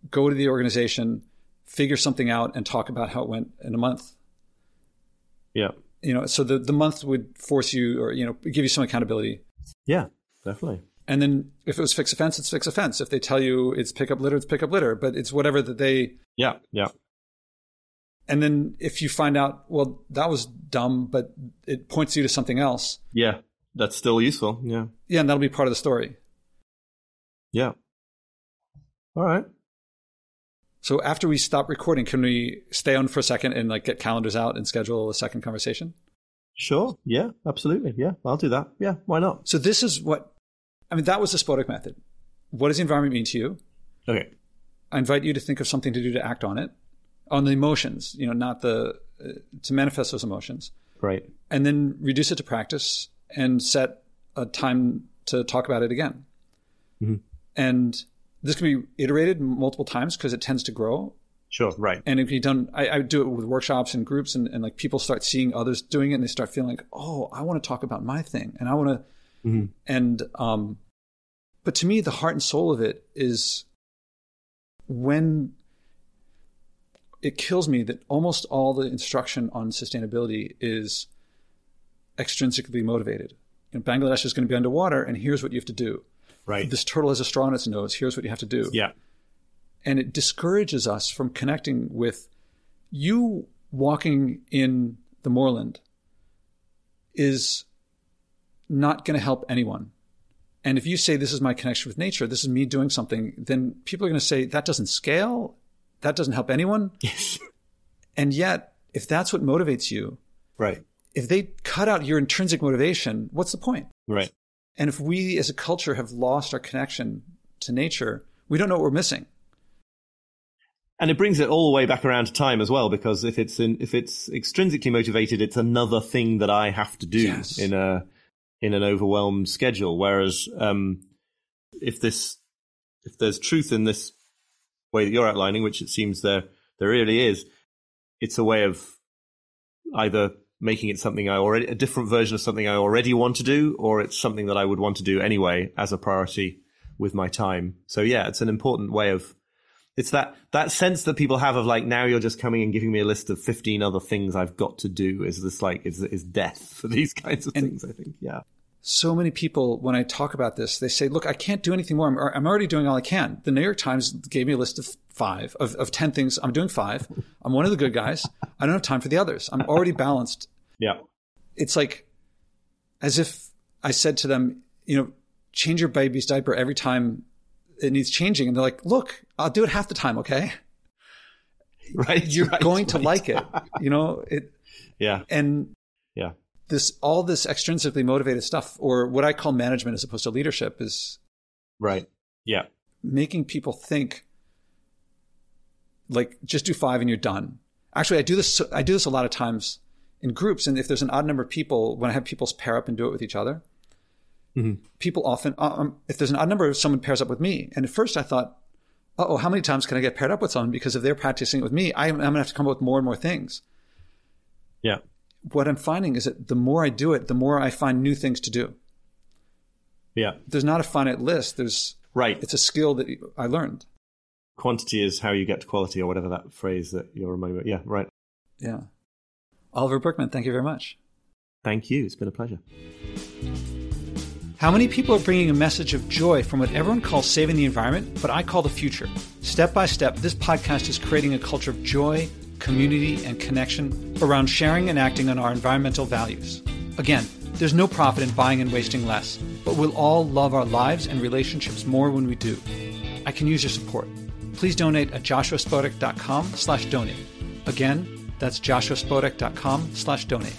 go to the organization, figure something out and talk about how it went in a month. Yeah. You know, so the, the month would force you or, you know, give you some accountability. Yeah, definitely. And then if it was fix offense, it's fix offense. If they tell you it's pick up litter, it's pick up litter. But it's whatever that they. Yeah, yeah. And then if you find out, well, that was dumb, but it points you to something else. Yeah, that's still useful. Yeah. Yeah, and that'll be part of the story. Yeah. All right. So after we stop recording, can we stay on for a second and like get calendars out and schedule a second conversation? Sure. Yeah, absolutely. Yeah, I'll do that. Yeah, why not? So this is what I mean. That was the Spodek method. What does the environment mean to you? Okay. I invite you to think of something to do to act on it, on the emotions. You know, not the uh, to manifest those emotions. Right. And then reduce it to practice and set a time to talk about it again. Mm-hmm. And this can be iterated multiple times because it tends to grow. Sure, right. And it can be done. I, I do it with workshops and groups, and, and, like people start seeing others doing it, and they start feeling like, oh, I want to talk about my thing, and I want to. Mm-hmm. And um, but to me, the heart and soul of it is when it kills me that almost all the instruction on sustainability is extrinsically motivated. You know, Bangladesh is going to be underwater, and here's what you have to do. Right. This turtle has a straw in its nose. Here's what you have to do. Yeah and it discourages us from connecting with you walking in the moorland is not going to help anyone. And if you say this is my connection with nature, this is me doing something, then people are going to say that doesn't scale, that doesn't help anyone. Yes. And yet, if that's what motivates you, right. If they cut out your intrinsic motivation, what's the point? Right. And if we as a culture have lost our connection to nature, we don't know what we're missing and it brings it all the way back around to time as well because if it's in, if it's extrinsically motivated it's another thing that i have to do yes. in a in an overwhelmed schedule. Whereas um, if this if there's truth in this way that you're outlining which it seems there there really is it's a way of either making it something i already a different version of something i already want to do or it's something that i would want to do anyway as a priority with my time. So yeah it's an important way of it's that that sense that people have of like now you're just coming and giving me a list of 15 other things I've got to do is this like is is death for these kinds of and things I think yeah. So many people when I talk about this they say look I can't do anything more. I'm, I'm already doing all I can. The New York Times gave me a list of five of, of 10 things. I'm doing five. I'm one of the good guys. I don't have time for the others. I'm already balanced. Yeah. It's like as if I said to them you know change your baby's diaper every time it needs changing. And they're like, look, I'll do it half the time. Okay. Right. You're right, going right. to like it, you know, it, yeah. And yeah, this, all this extrinsically motivated stuff or what I call management as opposed to leadership is right. Yeah. Making people think like just do five and you're done. Actually, I do this, I do this a lot of times in groups. And if there's an odd number of people, when I have people pair up and do it with each other, Mm-hmm. People often, uh, um, if there's an odd number, of someone pairs up with me. And at first I thought, oh, how many times can I get paired up with someone? Because if they're practicing it with me, I'm, I'm going to have to come up with more and more things. Yeah. What I'm finding is that the more I do it, the more I find new things to do. Yeah. There's not a finite list. There's right. It's a skill that I learned. Quantity is how you get to quality, or whatever that phrase that you're me. Yeah. Right. Yeah. Oliver Burkeman, thank you very much. Thank you. It's been a pleasure. How many people are bringing a message of joy from what everyone calls saving the environment, but I call the future? Step by step, this podcast is creating a culture of joy, community, and connection around sharing and acting on our environmental values. Again, there's no profit in buying and wasting less, but we'll all love our lives and relationships more when we do. I can use your support. Please donate at joshuaspodek.com slash donate. Again, that's joshuaspodek.com slash donate.